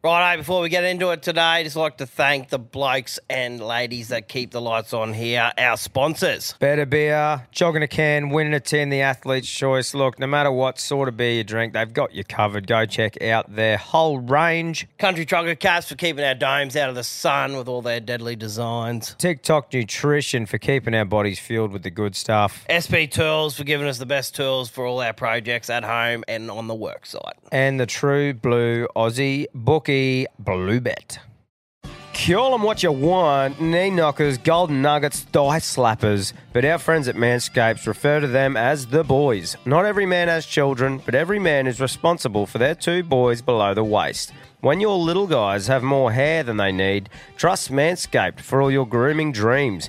Righto, before we get into it today, just like to thank the blokes and ladies that keep the lights on here, our sponsors. Better beer, jogging a can, winning a tin, the athlete's choice. Look, no matter what sort of beer you drink, they've got you covered. Go check out their whole range. Country Trucker Caps for keeping our domes out of the sun with all their deadly designs. TikTok Nutrition for keeping our bodies fueled with the good stuff. SP Tools for giving us the best tools for all our projects at home and on the work site. And the True Blue Aussie Bookie Blue Bet. Call them what you want, knee knockers, golden nuggets, thigh slappers. But our friends at Manscaped refer to them as the boys. Not every man has children, but every man is responsible for their two boys below the waist. When your little guys have more hair than they need, trust Manscaped for all your grooming dreams.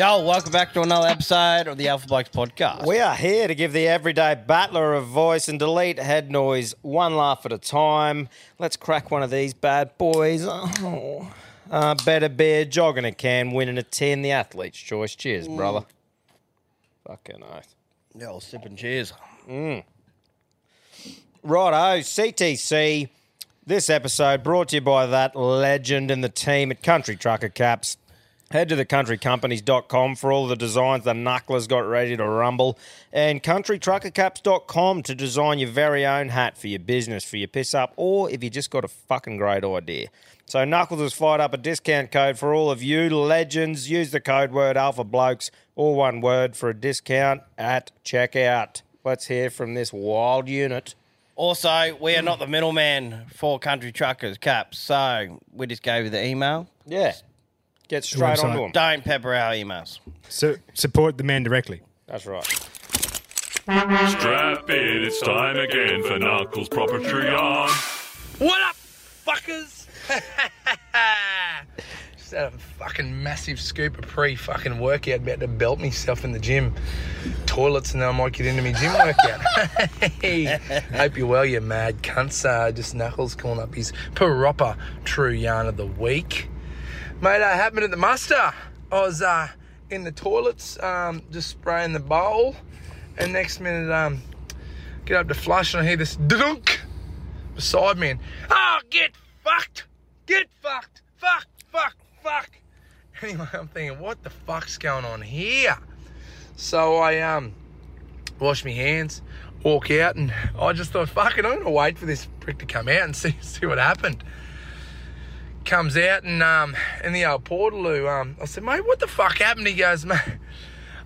Yo, welcome back to another episode of the Alpha Blokes podcast. We are here to give the everyday battler a voice and delete head noise one laugh at a time. Let's crack one of these bad boys. Oh. Uh, better beer, jogging a can, winning a 10, the athlete's choice. Cheers, brother. Fucking oath. Yeah, I'll sip and cheers. Righto, CTC. This episode brought to you by that legend and the team at Country Trucker Caps. Head to thecountrycompanies.com for all the designs the knucklers got ready to rumble. And countrytruckercaps.com to design your very own hat for your business, for your piss up, or if you just got a fucking great idea. So Knuckles has fired up a discount code for all of you legends. Use the code word Alpha Blokes, all one word, for a discount at checkout. Let's hear from this wild unit. Also, we are not the middleman for Country Truckers Caps, so we just gave you the email. Yeah. Get straight Website. onto them. Don't pepper our emails. So support the man directly. That's right. Strap in, it's time again for Knuckles Proper True Yarn. What up, fuckers? Just had a fucking massive scoop of pre fucking workout, about to belt myself in the gym. Toilets, and then I might get into my gym workout. hey, hope you're well, you mad cunts. Uh, just Knuckles calling up his proper true yarn of the week. Mate, uh, happened at the muster. I was uh, in the toilets, um, just spraying the bowl, and next minute, um, get up to flush, and I hear this dunk beside me, and oh, get fucked, get fucked, fuck, fuck, fuck. Anyway, I'm thinking, what the fuck's going on here? So I um wash my hands, walk out, and I just thought, fuck it, I'm gonna wait for this prick to come out and see see what happened. Comes out and um in the old portaloo, um, I said, mate, what the fuck happened? He goes, mate,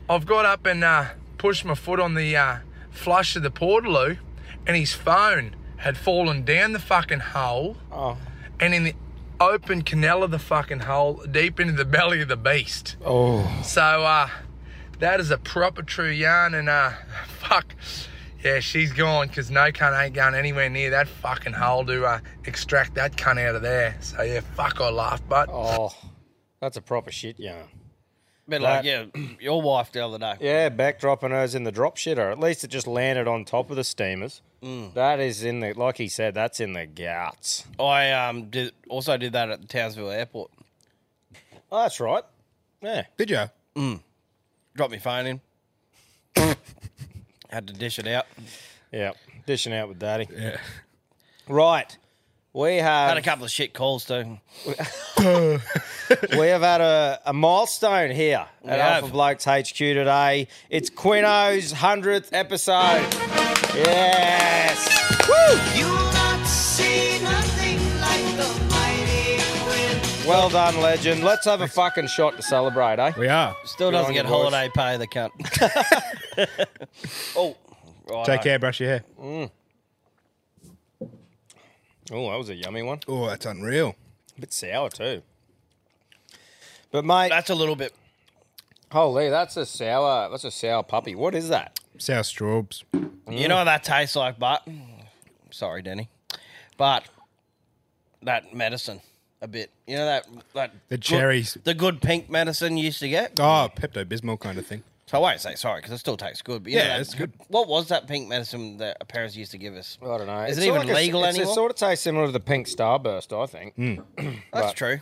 I've got up and uh, pushed my foot on the uh, flush of the portaloo, and his phone had fallen down the fucking hole, Oh. and in the open canal of the fucking hole, deep into the belly of the beast. Oh. So uh that is a proper true yarn and uh fuck yeah, she's gone because no cunt ain't going anywhere near that fucking hole to uh, extract that cunt out of there. So yeah, fuck I laughed, but Oh. That's a proper shit yarn. Bit like, yeah, your wife the other day. Yeah, backdropping hers in the drop shitter. At least it just landed on top of the steamers. That is in the, like he said, that's in the guts. I um did also did that at the Townsville airport. Oh, that's right. Yeah. Did you? Dropped my phone in. Had to dish it out. Yeah. Dishing out with daddy. Yeah. Right. We have Had have a couple of shit calls too. we have had a, a milestone here We at have. Alpha Blokes HQ today. It's Quinno's hundredth episode. Yes. Well done, legend. Let's have a fucking shot to celebrate, eh? We are. Still Good doesn't on get you, boys. holiday pay, the cunt. oh, right. Take care, brush your hair. Oh, that was a yummy one. Oh, that's unreal. A bit sour too. But mate, That's a little bit. holy, that's a sour. That's a sour puppy. What is that? Sour straws. You know what that tastes like, but sorry, Denny, but that medicine a bit. You know that that The good- cherries. the good pink medicine you used to get. Oh, Pepto Bismol kind of thing. So I won't say sorry because it still tastes good. But you know Yeah, that- it's good. What was that pink medicine that our parents used to give us? I don't know. Is It's it even like a- legal it's anymore? It sort of tastes similar to the pink starburst, I think. That's but- true.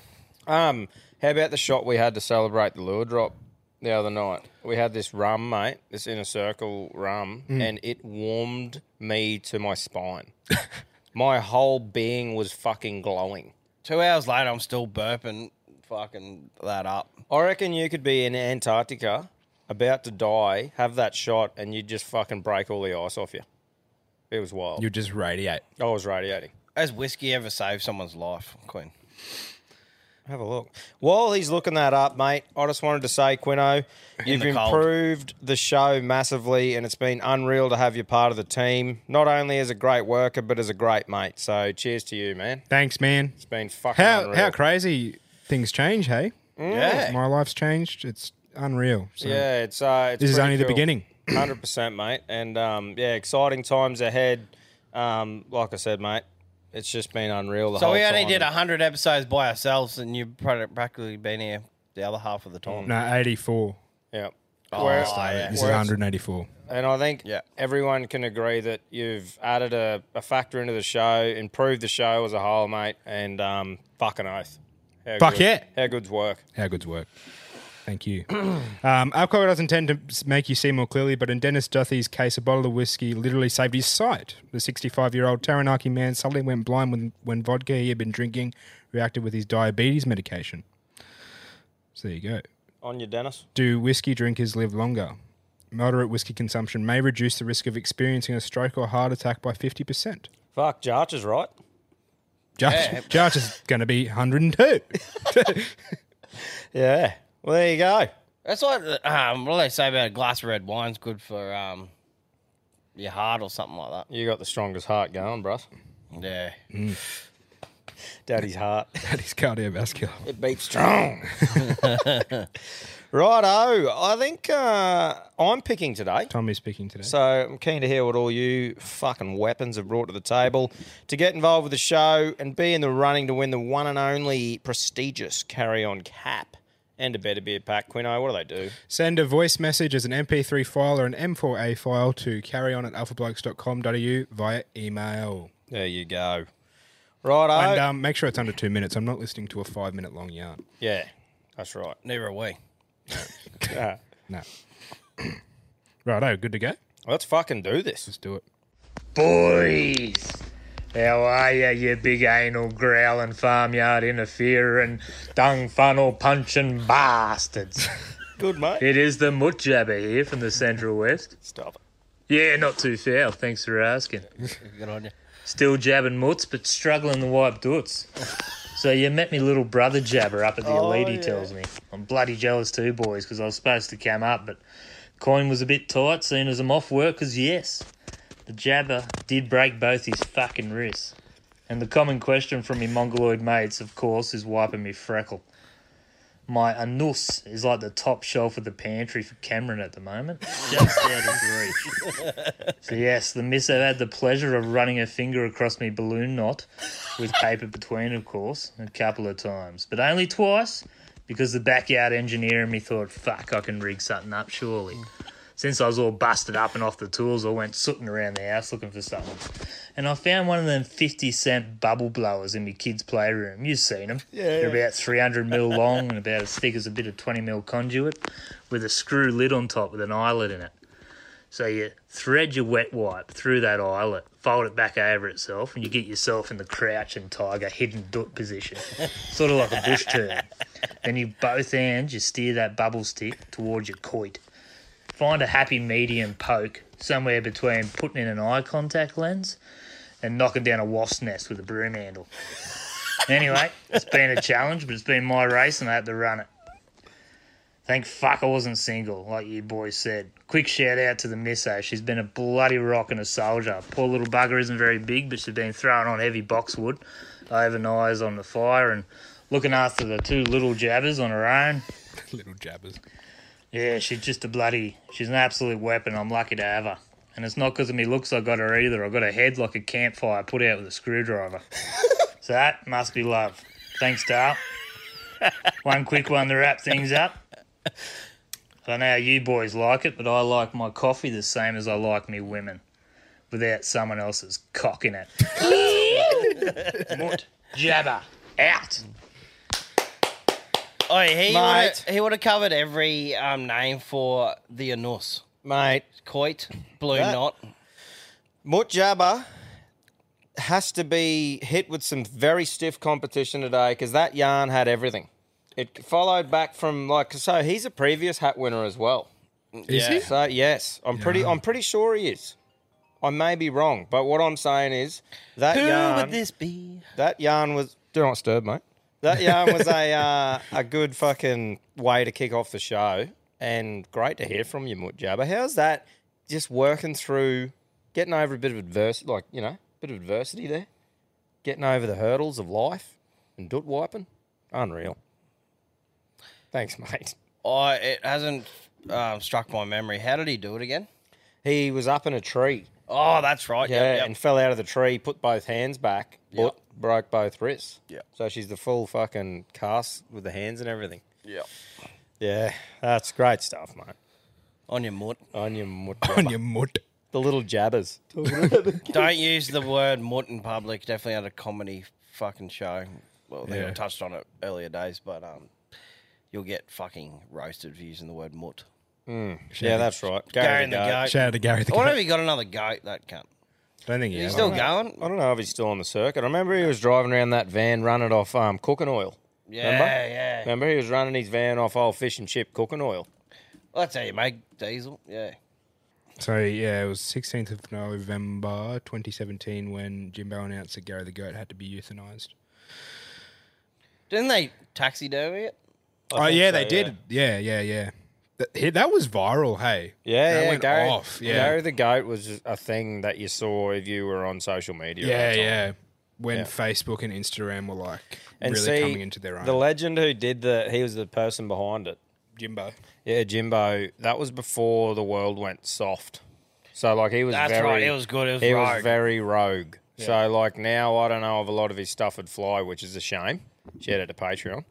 Um, how about the shot we had to celebrate the lure drop the other night? We had this rum, mate, this inner circle rum, and it warmed me to my spine. my whole being was fucking glowing. Two hours later, I'm still burping, fucking that up. I reckon you could be in Antarctica, about to die, have that shot, and you'd just fucking break all the ice off you. It was wild. You just radiate. I was radiating. Has whiskey ever saved someone's life, Quinn? Have a look. While he's looking that up, mate, I just wanted to say, Quinno, you've the cold. improved the show massively, and it's been unreal to have you part of the team. Not only as a great worker, but as a great mate. So, cheers to you, man. Thanks, man. It's been fucking How unreal. how crazy things change, hey? Yeah. My life's changed. It's unreal. So Yeah, it's uh, it's This is pretty only the cool. beginning. Hundred percent, mate. And um, yeah, exciting times ahead. Um, like I said, mate, it's just been unreal. The So whole we only time. did hundred episodes by ourselves, and you've practically been here the other half of the time. No, 84. Yeah. Oh, Where- yeah. This is Whereas- 184. And I think Yeah. everyone can agree that you've added a, a factor into the show, improved the show as a whole, mate, and um, fucking oath. How Fuck good- yeah. How good's work? How good's work. Thank you. um, alcohol doesn't tend to make you see more clearly, but in Dennis Duthie's case, a bottle of whiskey literally saved his sight. The 65 year old Taranaki man suddenly went blind when, when vodka he had been drinking reacted with his diabetes medication. So there you go. On your Dennis. Do whiskey drinkers live longer? Moderate whiskey consumption may reduce the risk of experiencing a stroke or heart attack by 50%. Fuck, Jarch is right. Jarch, Yeah. Josh is going to be 102. Yeah. Well, there you go. That's like um, what do they say about a glass of red wine's good for um, your heart or something like that. You got the strongest heart going, bruss. that. Yeah. Daddy's heart. Daddy's cardiovascular. It beats strong. Righto. I think uh, I'm picking today. Tommy's picking today. So I'm keen to hear what all you fucking weapons have brought to the table to get involved with the show and be in the running to win the one and only prestigious carry on cap and a better beer pack. Quinno, what do they do? Send a voice message as an MP3 file or an M4A file to carryon at alphablokes.com.au via email. There you go. Righto. And um, make sure it's under two minutes. I'm not listening to a five minute long yarn. yeah, that's right. Neither are we. Yeah. No. Righto, good to go? Let's fucking do this. Let's do it. Boys, how are ya, you big anal growling farmyard interferer dung funnel punching bastards? Good, mate. it is the mutt jabber here from the Central West. Stop it. Yeah, not too foul, thanks for asking. Good on you. Still jabbing mutts, but struggling to wipe doots. So you met me little brother jabber up at the oh, elite, he tells me. I'm bloody jealous too, boys, because I was supposed to come up, but coin was a bit tight, seeing as I'm off work, because yes, the jabber did break both his fucking wrists. And the common question from me mongoloid mates, of course, is wiping me freckle. My anus is like the top shelf of the pantry for Cameron at the moment, just out of reach. So yes, the misso had the pleasure of running a finger across me balloon knot, with paper between, of course, a couple of times, but only twice, because the backyard engineer in me thought, "Fuck, I can rig something up, surely." Since I was all busted up and off the tools, I went sooting around the house looking for something, and I found one of them fifty cent bubble blowers in my kid's playroom. You've seen them? Yeah. They're about three hundred mil long and about as thick as a bit of twenty mil conduit, with a screw lid on top with an eyelet in it. So you thread your wet wipe through that eyelet, fold it back over itself, and you get yourself in the crouching tiger hidden dut position, sort of like a bush turn. Then you both hands you steer that bubble stick towards your coit. Find a happy medium poke somewhere between putting in an eye contact lens and knocking down a wasp nest with a broom handle. Anyway, it's been a challenge, but it's been my race and I had to run it. Thank fuck I wasn't single, like you boys said. Quick shout out to the misso. She's been a bloody rock and a soldier. Poor little bugger isn't very big, but she's been throwing on heavy boxwood, overnights on the fire, and looking after the two little jabbers on her own. Little jabbers. Yeah, she's just a bloody. She's an absolute weapon. I'm lucky to have her. And it's not because of me looks I got her either. I got her head like a campfire put out with a screwdriver. so that must be love. Thanks, Dale. one quick one to wrap things up. I don't know how you boys like it, but I like my coffee the same as I like me women, without someone else's cock in it. Mut jabber out. Oh, he Mate. would he would have covered every um, name for the anus. Mate, Coit, blue That- knot. Mut Jabba has to be hit with some very stiff competition today because that yarn had everything. It followed back from like so he's a previous hat winner as well. Is he? So yes, I'm pretty I'm pretty sure he is. I may be wrong, but what I'm saying is that Who yarn would this be? that yarn was do not disturb, mate. That yarn was a uh, a good fucking way to kick off the show, and great to hear from you, Mut Jabba. How's that? Just working through, getting over a bit of adversity, like you know, a bit of adversity there, getting over the hurdles of life and dut wiping. Unreal. Thanks, mate. Oh, it hasn't um, struck my memory. How did he do it again? He was up in a tree, Oh, that's right. yeah, Yeah, yep, and fell out of the tree, put both hands back, Yep. Broke both wrists. Yeah. So she's the full fucking cast with the hands and everything. yep. Yeah, that's great stuff, mate. On your mutt. On your mut. On your mutt. the little jabbers. Don't use the word mutt in public. Definitely at a comedy fucking show. Well, I think I Yeah. touched on it earlier days, but um, you'll get fucking roasted for using the word mutt. yeah, that's right. Gary Gary the the goat. Shout out to Gary the I wonder Goat. if he got another goat. That cunt. Don't think he He's still I going. I don't know if he's still on the circuit. I remember he was driving around that van running off um, cooking oil. Yeah, Remember? yeah. Remember he was running his van off old fish and chip cooking oil. Well, that's how you make diesel. Yeah. So yeah, it was 16th of November 2017 when Jimbo announced that Gary the Goat had to be euthanized. Didn't they taxidermy it? Oh think yeah, so, they did. Yeah, yeah, yeah. That, that was viral. Hey, Yeah, that yeah. went Gary, off. Yeah, Gary the goat was a thing that you saw if you were on social media. yeah, that yeah. When Yeah. Facebook and Instagram were like And really see, coming into their own. the legend who did the, he was the person behind it. Jimbo. Yeah, Jimbo. That was before the world went soft. So like he was That's very. right. It was good. It was he rogue. was very rogue. So like now I don't know if a lot of his stuff would fly, which is a shame. Shout out to Patreon,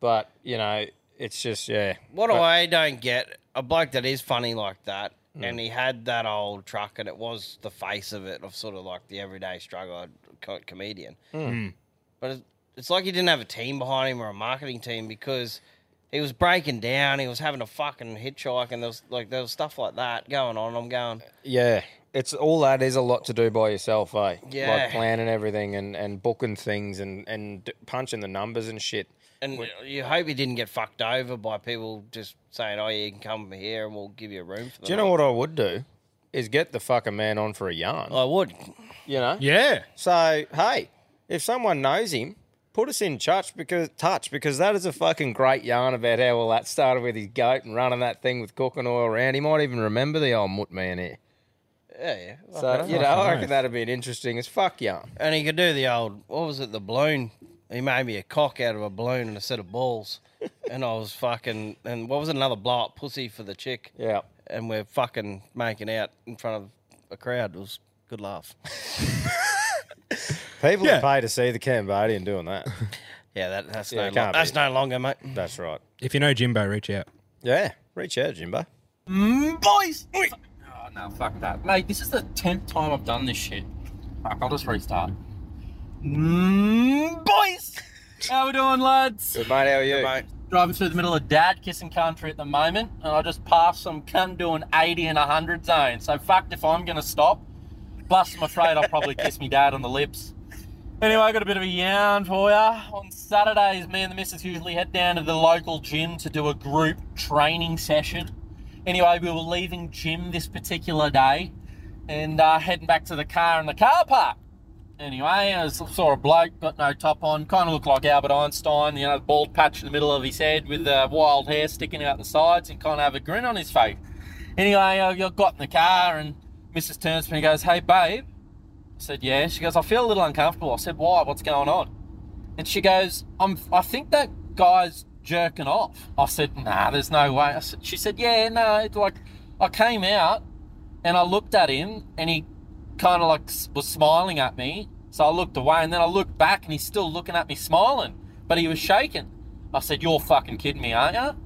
but you know it's just yeah. What But- I don't get, a bloke that is funny like that, Hmm. and he had that old truck, and it was the face of it, of sort of like the everyday struggle comedian. Hmm. But it, it's like he didn't have a team behind him or a marketing team because he was breaking down, he was having a fucking hitchhike, and there was like there was stuff like that going on. I'm going, Yeah, it's all that is a lot to do by yourself, eh? Yeah. like planning everything and and booking things and and punching the numbers and shit. And uh, you hope he didn't get fucked over by people just saying, "Oh, yeah, you can come here, and we'll give you a room for the Do you know what I would do? Is get the fucking man on for a yarn. I would. You know. Yeah, So hey, if someone knows him, put us in touch because touch because that is a fucking great yarn about how all that started with his goat and running that thing with cooking oil around. He might even remember the old mutt man here. Yeah, yeah. So you know, I reckon that'd be an interesting as fuck yarn. And he could do the old, what was it, the balloon? He made me a cock out of a balloon and a set of balls. and I was fucking, and what was it, another blow up pussy for the chick? Yeah. And we're fucking making out in front of a crowd. It was a good laugh. People Yeah. are paid to see the Cambodian doing that. Yeah, that, that's, Yeah, no, it lo- that's no longer, mate. That's right. if you know Jimbo, reach out. Yeah. Reach out, Jimbo. boys. Oh no, fuck that, mate. This is the tenth time I've done this shit. Fuck, I'll just restart. Mm, boys, how we doing, lads? Good mate, how are you? Mate, driving through the middle of dad kissing country at the moment, and I just passed some cunt doing 80 and 100 zone. So fucked if I'm going to stop. Plus, I'm afraid I'll probably kiss me dad on the lips. Anyway, I got a bit of a yarn for you. On Saturdays, me and the missus usually head down to the local gym to do a group training session. Anyway, we were leaving gym this particular day and uh, heading back to the car in the car park. Anyway, I saw a bloke, got no top on, kind of looked like Albert Einstein, you know, the bald patch in the middle of his head with uh, wild hair sticking out the sides and kind of have a grin on his face. Anyway, I got in the car and Mrs. turns to me and goes, Hey, babe. I said, Yeah. She goes, I feel a little uncomfortable. I said, Why? What's going on? And she goes, I'm, I think that guy's jerking off. I said, Nah, there's no way. Said, she said, Yeah, no. It's like, I came out and I looked at him and he kind of like was smiling at me. So I looked away and then I looked back and he's still looking at me smiling, but he was shaking. I said, You're fucking kidding me, aren't you?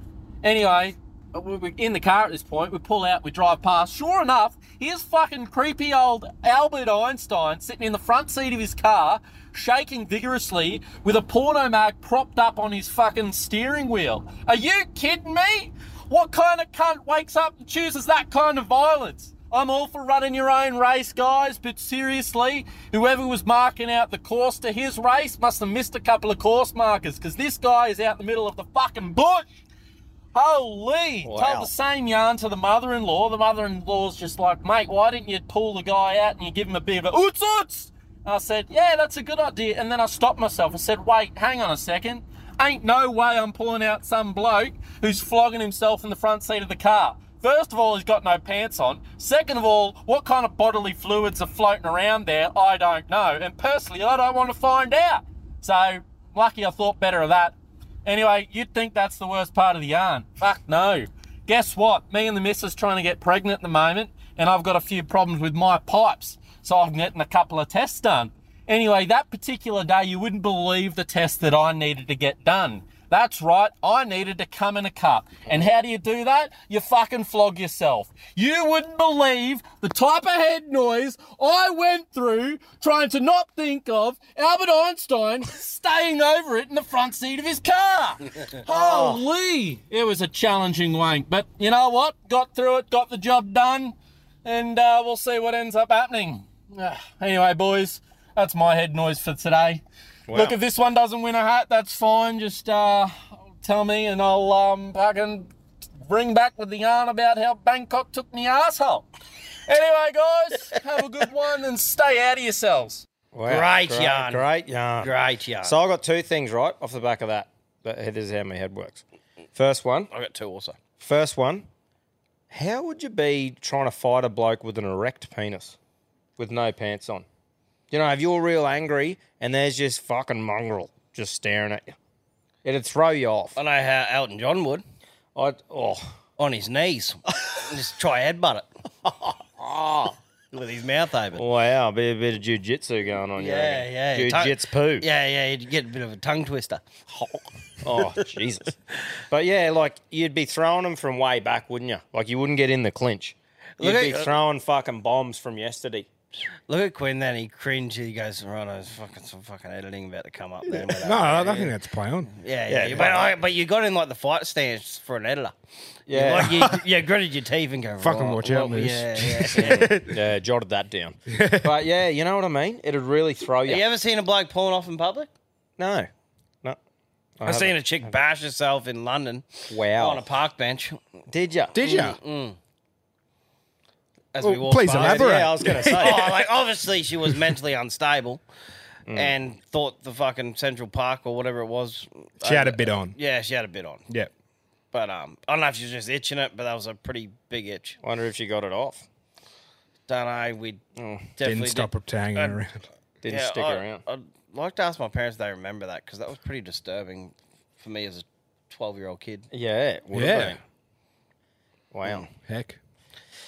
Anyway, uh, we- we're in the car at this point. We pull out, we drive past. Sure enough, here's fucking creepy old Albert Einstein sitting in the front seat of his car, shaking vigorously with a porno mag propped up on his fucking steering wheel. Are you kidding me? What kind of cunt wakes up and chooses that kind of violence? I'm all for running your own race, guys, but seriously, whoever was marking out the course to his race must have missed a couple of course markers because this guy is out in the middle of the fucking bush. Holy! Wow. Told the same yarn to the mother-in-law. The mother-in-law's just like, mate, why didn't you pull the guy out and you give him a bit of a oots oots? I said, yeah, that's a good idea. And then I stopped myself and said, wait, hang on a second. Ain't no way I'm pulling out some bloke who's flogging himself in the front seat of the car. First of all, he's got no pants on. Second of all, what kind of bodily fluids are floating around there? I don't know. And personally, I don't want to find out. So, lucky I thought better of that. Anyway, you'd think that's the worst part of the yarn. Fuck no. Guess what? Me and the missus trying to get pregnant at the moment, and I've got a few problems with my pipes, so I'm getting a couple of tests done. Anyway, that particular day, you wouldn't believe the test that I needed to get done. That's right, I needed to come in a cup. And how do you do that? You fucking flog yourself. You wouldn't believe the type of head noise I went through trying to not think of Albert Einstein staying over it in the front seat of his car. Holy! It was a challenging wank, but you know what? Got through it, got the job done, and uh, we'll see what ends up happening. Anyway, boys, that's my head noise for today. Look, if this one doesn't win a hat, that's fine. Just uh, tell me, and I'll um, fucking bring back with the yarn about how Bangkok took me asshole. Anyway, guys, have a good one and stay out of yourselves. Wow, Great yarn. Great yarn. Great yarn. So I got two things right off the back of that. But this is how my head works. First one, I got two also. first one. How would you be trying to fight a bloke with an erect penis, with no pants on? You know, if you're real angry and there's just fucking mongrel just staring at you, it'd throw you off. I know how Elton John would I'd, oh, on his knees. Just try headbutt it. With his mouth open. wow, a bit, a bit of jujitsu going on. you Yeah, yeah. Jujitsu poo. Yeah, yeah, you'd get a bit of a tongue twister. Oh, Jesus. But yeah, like you'd be throwing them from way back, wouldn't you? Like you wouldn't get in the clinch. You'd Look be at- throwing fucking bombs from yesterday. Look at Quinn then, he cringed, he goes, right, there's fucking some fucking editing about to come up then. No, I don't think that's play on. Yeah, Yeah, yeah, but- but, I, but you got in like the fight stance for an editor. Yeah. Like you, you gritted your teeth and go, Fucking right, watch out, well, Moose. Yeah, yeah, yeah. Yeah, jotted that down. but yeah, you know what I mean? It'd really throw you. Have you ever seen a bloke pulling off in public? No. No. I've seen a chick bash herself in London Wow. on a park bench Did you? Did you? Mm. As we Well, walked please past. elaborate. Yeah, I was going to say. oh, like obviously she was mentally unstable Mm. and thought the fucking Central Park or whatever it was. She had a uh, bit on. Yeah, she had a bit on. Yeah. But um, I don't know if she was just itching it, but that was a pretty big itch. Wonder if she got it off. Don't know. We definitely Didn't stop her hanging Uh, around. Didn't Yeah, stick I, around. I'd like to ask my parents if they remember that because that was pretty disturbing for me as a twelve-year-old kid. Yeah, it would Yeah. been. Wow. Heck.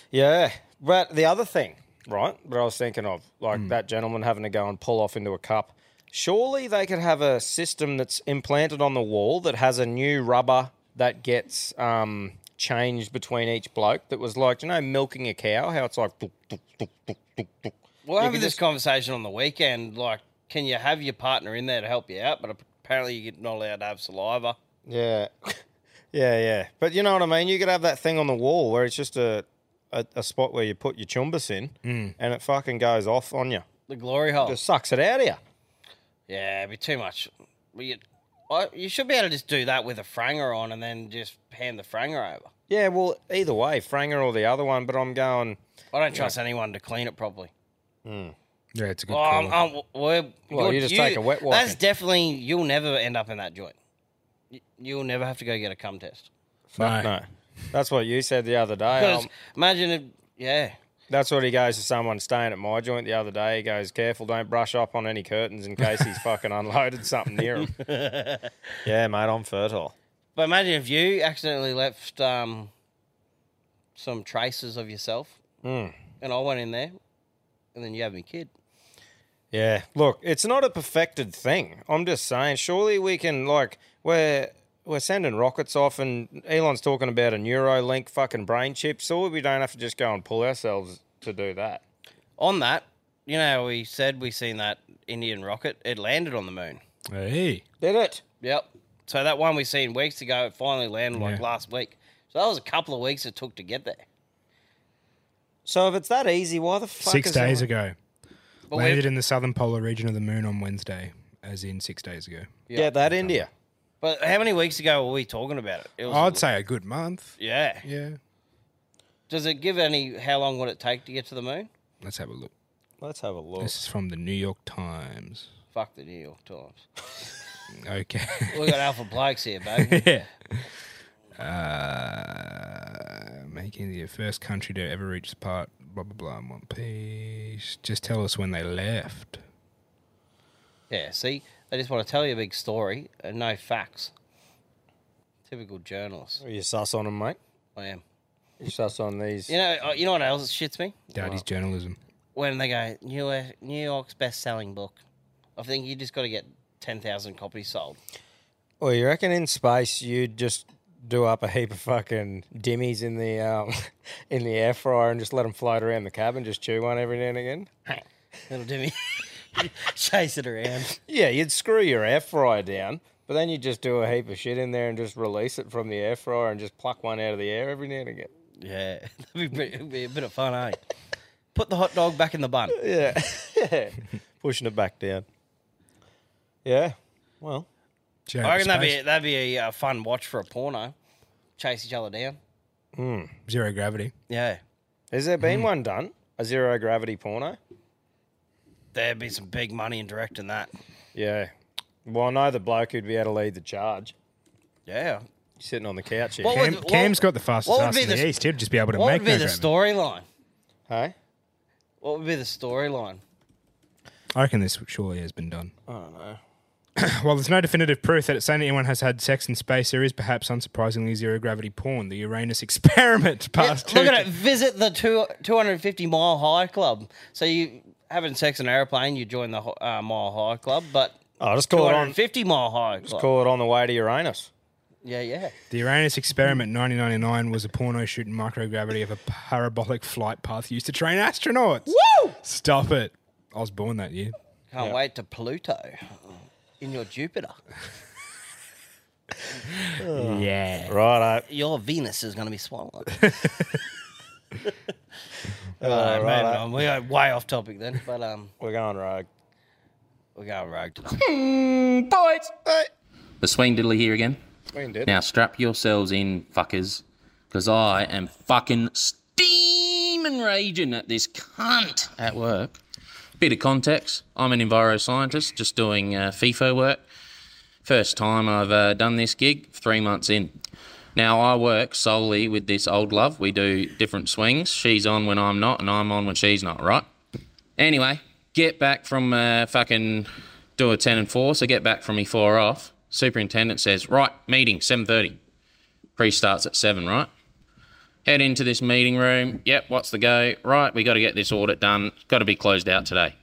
Yeah. But the other thing, right, that I was thinking of, like that gentleman having to go and pull off into a cup, surely they could have a system that's implanted on the wall that has a new rubber that gets um, changed between each bloke that was like, you know, milking a cow, how it's like, tuk, tuk, tuk. We're You having this just- conversation on the weekend. Like, can you have your partner in there to help you out? But apparently, you're not allowed to have saliva Yeah. yeah, yeah. But you know what I mean? You could have that thing on the wall where it's just a, a, a spot where you put your chumbus in Mm. and it fucking goes off on you. The glory hole. Just sucks it out of you. Yeah, it'd be too much. Well, you, I, you should be able to just do that with a franger on and then just hand the franger over. Yeah, well, either way, Franger or the other one, but I'm going. I don't trust anyone to clean it properly. Yeah, it's a good Oh, I'm. I'm, we're, Well, you're- you just take a wet wipe. That's definitely you'll never end up in that joint. You- You'll never have to go get a cum test. no. No. That's what you said the other day. Because Um, imagine if, yeah, that's what he goes to someone staying at my joint the other day. He goes, careful, don't brush up on any curtains in case he's fucking unloaded something near him. yeah, mate, I'm fertile. but imagine if you accidentally left um, some traces of yourself, Hmm. and I went in there, and then you have me kid. Yeah, look, it's not a perfected thing. I'm just saying, surely we can like we're we're sending rockets off, and Elon's talking about a Neuralink fucking brain chip. So we don't have to just go and pull ourselves to do that. On that, you know, how we said we seen that Indian rocket. It landed on the moon. Hey. Did it? Yep. So that one we seen weeks ago, it finally landed like Yeah. last week. So that was a couple of weeks it took to get there. So if it's that easy, why the fuck? Six is days it- ago. But Landed in the southern polar region of the moon on Wednesday, as in six days ago. Yeah, that India. But how many weeks ago were we talking about it? it was, I'd say a good month. Yeah. Yeah. Does it give any? How long would it take to get to the moon? Let's have a look. Let's have a look. This is from the New York Times. Fuck the New York Times. Okay. We got alpha blokes here, baby. yeah. Uh, making the first country to ever reach the part, blah, blah, blah, in one piece. Just tell us when they left. yeah. See, they just want to tell you a big story and no facts. Typical journalist. Are you sus on them, mate? I am. You sus on these? You know. uh, You know what else shits me? Daddy's journalism. When they go New York, New York's best-selling book. I think you just got to get ten thousand copies sold. Well, you reckon in space you'd just do up a heap of fucking dimmies in the um, in the air fryer and just let them float around the cabin, just chew one every now and again? It'll do me. Chase it around. Yeah, you'd screw your air fryer down, but then you'd just do a heap of shit in there and just release it from the air fryer and just pluck one out of the air every now and again. Yeah, that'd be, pretty- it'd be a bit of fun, eh? Put the hot dog back in the bun. Yeah, yeah, pushing it back down. Yeah, well, Jared I reckon that'd be that'd be a uh, fun watch for a porno. Chase each other down. Zero gravity. Yeah, has there been one done? A zero gravity porno? There'd be some big money in directing that. Yeah. Well, I know the bloke who'd be able to lead the charge. Yeah. Sitting on the couch here. What Cam, would- Cam's what- got the fastest what would ass be in the, the- East. He'd just be able to What make would be no the gravity. storyline? Hey? What would be the storyline? I reckon this surely has been done. I don't know. While there's no definitive proof that it's saying anyone has had sex in space, there is perhaps unsurprisingly zero gravity porn. The Uranus experiment Yeah, past look two- at it. Visit the two, 250 mile high club. So you having sex in an airplane, you join the uh, mile high club, but Oh, just call it on. 50 mile high club. Call it on the way to Uranus. Yeah, yeah. The Uranus experiment 1999 was a porno shoot in microgravity of a parabolic flight path used to train astronauts. Woo! Stop it. I was born that year. Can't wait to Pluto in your Jupiter. Yeah. Right, Your Venus is going to be swollen. uh, Uh, moving right. on. We are way off topic then, but um, We're going rogue. we're going rogue today. The swing diddly here again. Swing did. Now strap yourselves in, fuckers, because I am fucking steaming raging at this cunt at work. Bit of context: I'm an enviro scientist, just doing uh, FIFO work. First time I've uh, done this gig, three months in. Now I work solely with this old love. We do different swings. She's on when I'm not, and I'm on when she's not. Right? Anyway, get back from uh, fucking do a ten and four. So get back from me four off. Superintendent says, right, meeting seven thirty. Pre starts at seven, right? Head into this meeting room. Yep, what's the go? Right, we got to get this audit done. Got to be closed out today.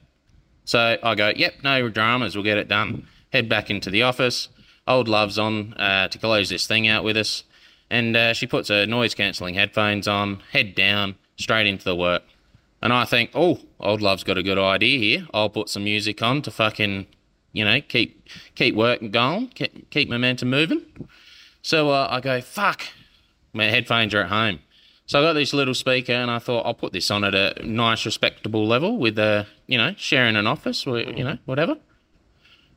So I go, yep, no dramas. We'll get it done. Head back into the office. Old love's on uh, to close this thing out with us, and uh, she puts her noise cancelling headphones on. Head down, straight into the work. And I think, oh, old love's got a good idea here. I'll put some music on to fucking, you know, keep keep work going, keep, keep momentum moving. So uh, I go, fuck, my headphones are at home. So I got this little speaker and I thought I'll put this on at a nice, respectable level with, uh, you know, sharing an office or, you know, whatever.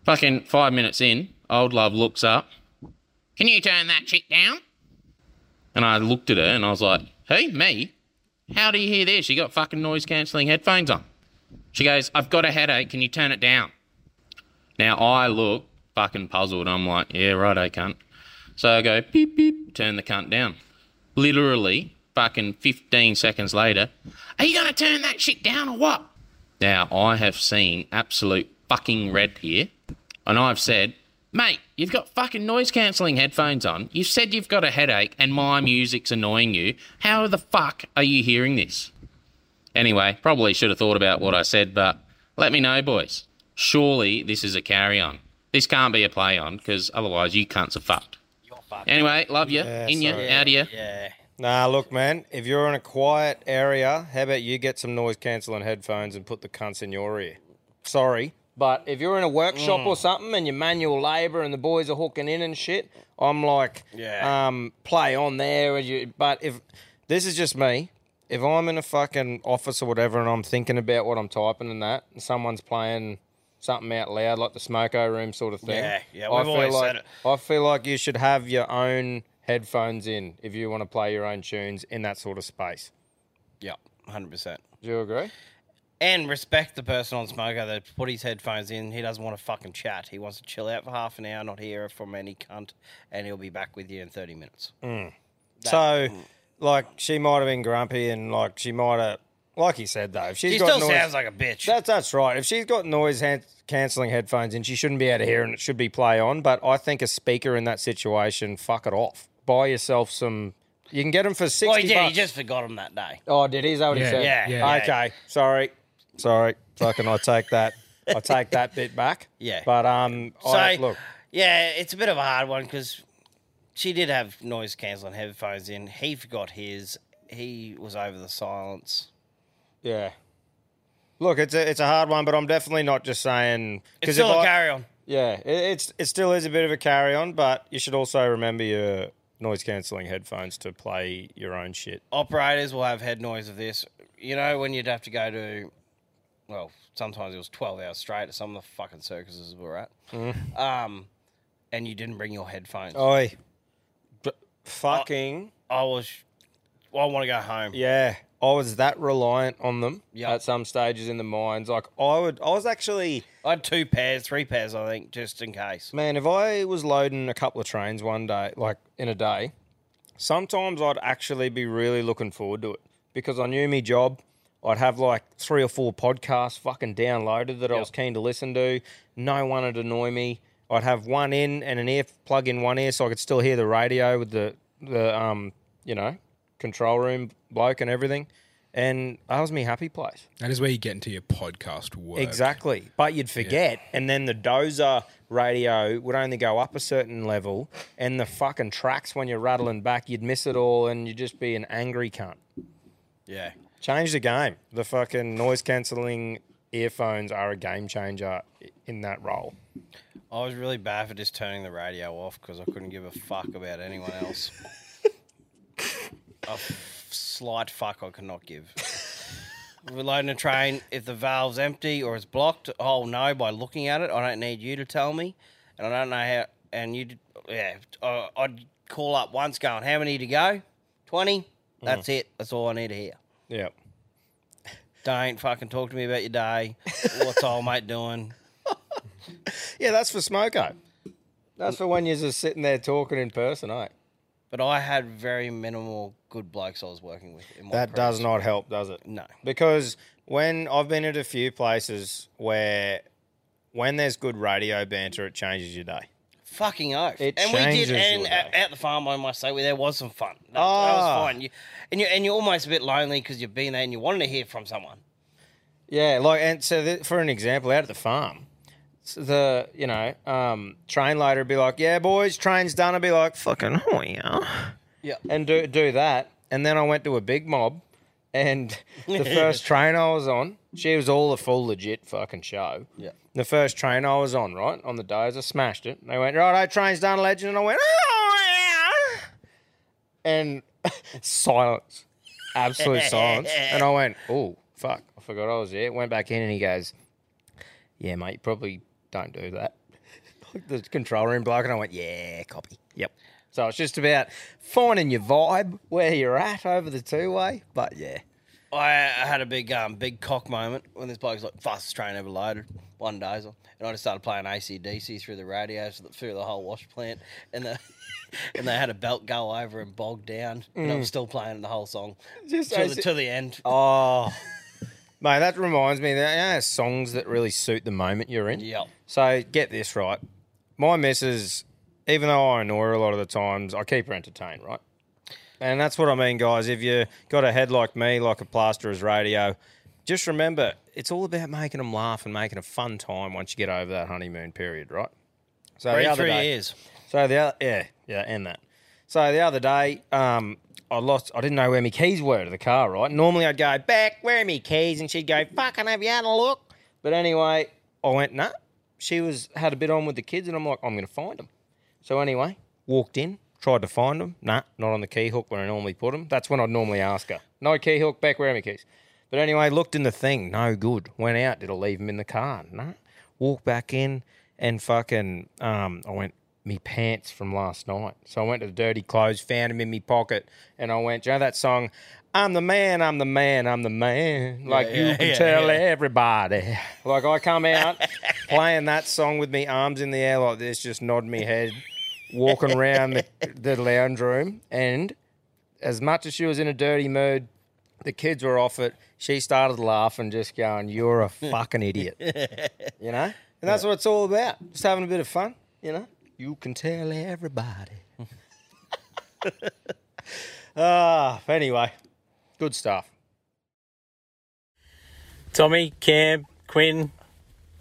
Fucking five minutes in, old love looks up. Can you turn that shit down? And I looked at her and I was like, hey, me? How do you hear this? You got fucking noise cancelling headphones on. She goes, I've got a headache. Can you turn it down? Now I look fucking puzzled. I'm like, yeah, right, I cunt. So I go, beep, beep, turn the cunt down. Literally, fucking 15 seconds later, are you to turn that shit down or what? Now, I have seen absolute fucking red here, and I've said, mate, you've got fucking noise cancelling headphones on. You've said you've got a headache and my music's annoying you. How the fuck are you hearing this? Anyway, probably should have thought about what I said, but let me know, boys. Surely this is a carry on. This can't be a play on, because otherwise you cunts are fucked. Anyway, love you. Yeah, In you, sorry. out of you. Yeah. Nah, look, man. If you're in a quiet area, how about you get some noise cancelling headphones and put the cunts in your ear? Sorry, but if you're in a workshop Mm. or something and you're manual labour and the boys are hooking in and shit, I'm like, Yeah. um, play on there. You, but if this is just me, if I'm in a fucking office or whatever and I'm thinking about what I'm typing and that, and someone's playing something out loud, like the smoko room sort of thing. Yeah, yeah, I we've feel always like, said it. I feel like you should have your own headphones in if you want to play your own tunes in that sort of space. Yeah, 100%. Do you agree? And respect the person on Smoko that put his headphones in. He doesn't want to fucking chat. He wants to chill out for half an hour, not hear from any cunt, and he'll be back with you in 30 minutes. Mm. So, like, she might have been grumpy and, like, she might have, like he said, though, if she's She got still noise, sounds like a bitch. That's that's right. If she's got noise han- cancelling headphones in, she shouldn't be able to hear and it should be play on. But I think a speaker in that situation, fuck it off. Buy yourself some. You can get them for sixty oh, he did. bucks. He just forgot them that day. Oh, did he? Is that what he said? yeah, yeah. Okay. Sorry. Sorry. Fucking, I take that. I take that bit back. Yeah. But um, So, I, look, yeah, it's a bit of a hard one because she did have noise cancelling headphones in. He forgot his. He was over the silence. yeah. Look, it's a it's a hard one, but I'm definitely not just saying It's still a I- carry on. Yeah, it, it's it still is a bit of a carry on, but you should also remember your noise cancelling headphones to play your own shit. Operators will have head noise of this. You know, when you'd have to go to, well, sometimes it was 12 hours straight at some of the fucking circuses we were at. Um, and you didn't bring your headphones. Oi, fucking I was, well, I want to go home. yeah. I was that reliant on them Yeah. at some stages in the mines. Like I would, I was actually I had two pairs, three pairs, I think, just in case. Man, if I was loading a couple of trains one day, like in a day, sometimes I'd actually be really looking forward to it because I knew me job. I'd have like three or four podcasts fucking downloaded that I was keen to listen to. No one would annoy me. I'd have one in and an ear plug in one ear so I could still hear the radio with the the um you know control room bloke and everything. And that was me happy place. That is where you get into your podcast work. Exactly. But you'd forget. And then the dozer radio would only go up a certain level. And the fucking tracks, when you're rattling back, you'd miss it all and you'd just be an angry cunt. Yeah. Change the game. The fucking noise cancelling earphones are a game changer in that role. I was really bad for just turning the radio off because I couldn't give a fuck about anyone else. a f- slight fuck I could not give. We're loading a train. If the valve's empty or it's blocked, I'll know by looking at it. I don't need you to tell me, and I don't know how. And you, yeah, I- I'd call up once, going, "How many to go? Twenty. Mm. That's it. That's all I need to hear." Yeah. Don't fucking talk to me about your day. What's old mate doing? Yeah, that's for Smoko. That's for when you're just sitting there talking in person, eh? But I had very minimal good blokes I was working with. In my That does previous- not help, does it? No. Because when I've been at a few places where when there's good radio banter, it changes your day. Fucking oath. It and we did, and at, at the farm, I must say, there was some fun. That, that Ah. was fine. You, and you and you're almost a bit lonely because you've been there and you wanted to hear from someone. Yeah, like and so th- for an example, out at the farm, the you know um, train loader would be like, "Yeah, boys, train's done." I'd be like, "Fucking oh yeah," Yeah. and do do that. And then I went to a big mob, and the first train I was on, she was all a full legit fucking show. Yeah. The first train I was on, right on the days, I smashed it. They went, "Right, train's done, legend," and I went, "Oh and silence, absolute silence. And I went, oh fuck, I forgot I was there. Went back in, and he goes, yeah, mate, probably don't do that. The control room bloke, and I went, yeah, copy, yep. So it's just about finding your vibe where you're at over the two way. But yeah, I had a big um, big cock moment when this bloke's like fastest train ever loaded, one diesel, and I just started playing ACDC through the radio through the whole wash plant, and the and they had a belt go over and bog down, and I was Mm. still playing the whole song Just to, AC the, to the end. Oh, mate, that reminds me. There are songs that really suit the moment you're in. Yep. So get this right. My missus, even though I annoy her a lot of the times, I keep her entertained, right? And that's what I mean, guys. If you got a head like me, like a plasterer's radio, just remember it's all about making them laugh and making a fun time once you get over that honeymoon period, right? So Three, the other three day, years. so the other, yeah, yeah, and that. So the other day, um, I lost. I didn't know where my keys were to the car. Right. Normally I'd go back. Where are my keys? And she'd go, "Fucking have you had a look?" But anyway, I went, "Nah." She was had a bit on with the kids, and I'm like, "I'm going to find them." So anyway, walked in, tried to find them. Nah, not on the key hook where I normally put them. That's when I'd normally ask her. No key hook. Back. Where are my keys? But anyway, looked in the thing. No good. Went out. Did I leave them in the car? Nah. Walked back in and fucking. Um, I went me pants from last night. So I went to the dirty clothes, found them in me pocket, and I went, "Do you know that song? I'm the man, I'm the man, I'm the man. Like Yeah, you yeah, can yeah, tell everybody. Like I come out playing that song with me arms in the air like this, just nodding me head, walking around the, the lounge room, and as much as she was in a dirty mood, the kids were off it. She started laughing, just going, "You're a fucking idiot," you know. And that's what it's all about. Just having a bit of fun, you know. You can tell everybody. Ah, anyway, good stuff. Tommy, Cam, Quinn,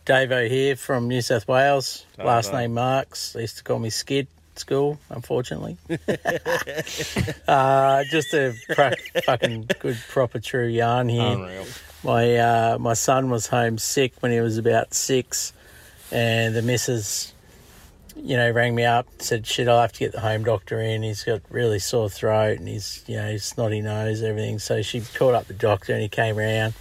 Davo here from New South Wales. Last name Marks. They used to call me Skid school, unfortunately. uh, just a pro- fucking good, proper, true yarn here. Unreal. My uh, my son was home sick when he was about six, and the missus, you know, rang me up said, "Shit, I'll have to get the home doctor in. He's got really sore throat and he's you know snotty nose, everything." So she called up the doctor and he came around.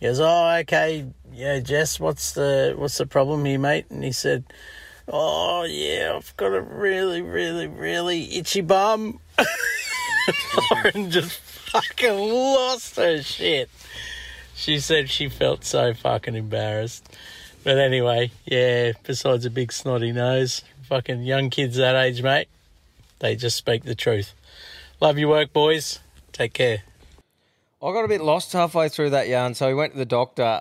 He goes, "Oh, okay, yeah, Jess, what's the what's the problem here, mate?" And he said, "Oh, yeah, I've got a really, really, really itchy bum." Lauren just fucking lost her shit. She said she felt so fucking embarrassed. But anyway, yeah, besides a big snotty nose, fucking young kids that age, mate, they just speak the truth. Love your work, boys. Take care. I got a bit lost halfway through that yarn, so we went to the doctor.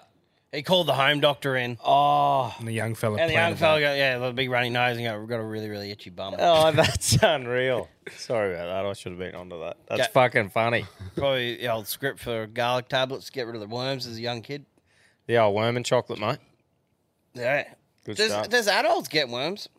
He called the home doctor in. Oh, And the young fella. And the young fella go, yeah, the big runny nose, and go, we've got a really, really itchy bum. oh, that's unreal. Sorry about that. I should have been onto that. That's Ga- fucking funny. Probably the old script for garlic tablets to get rid of the worms as a young kid. The old worm and chocolate, mate. Yeah. Good Does, stuff. does adults get worms?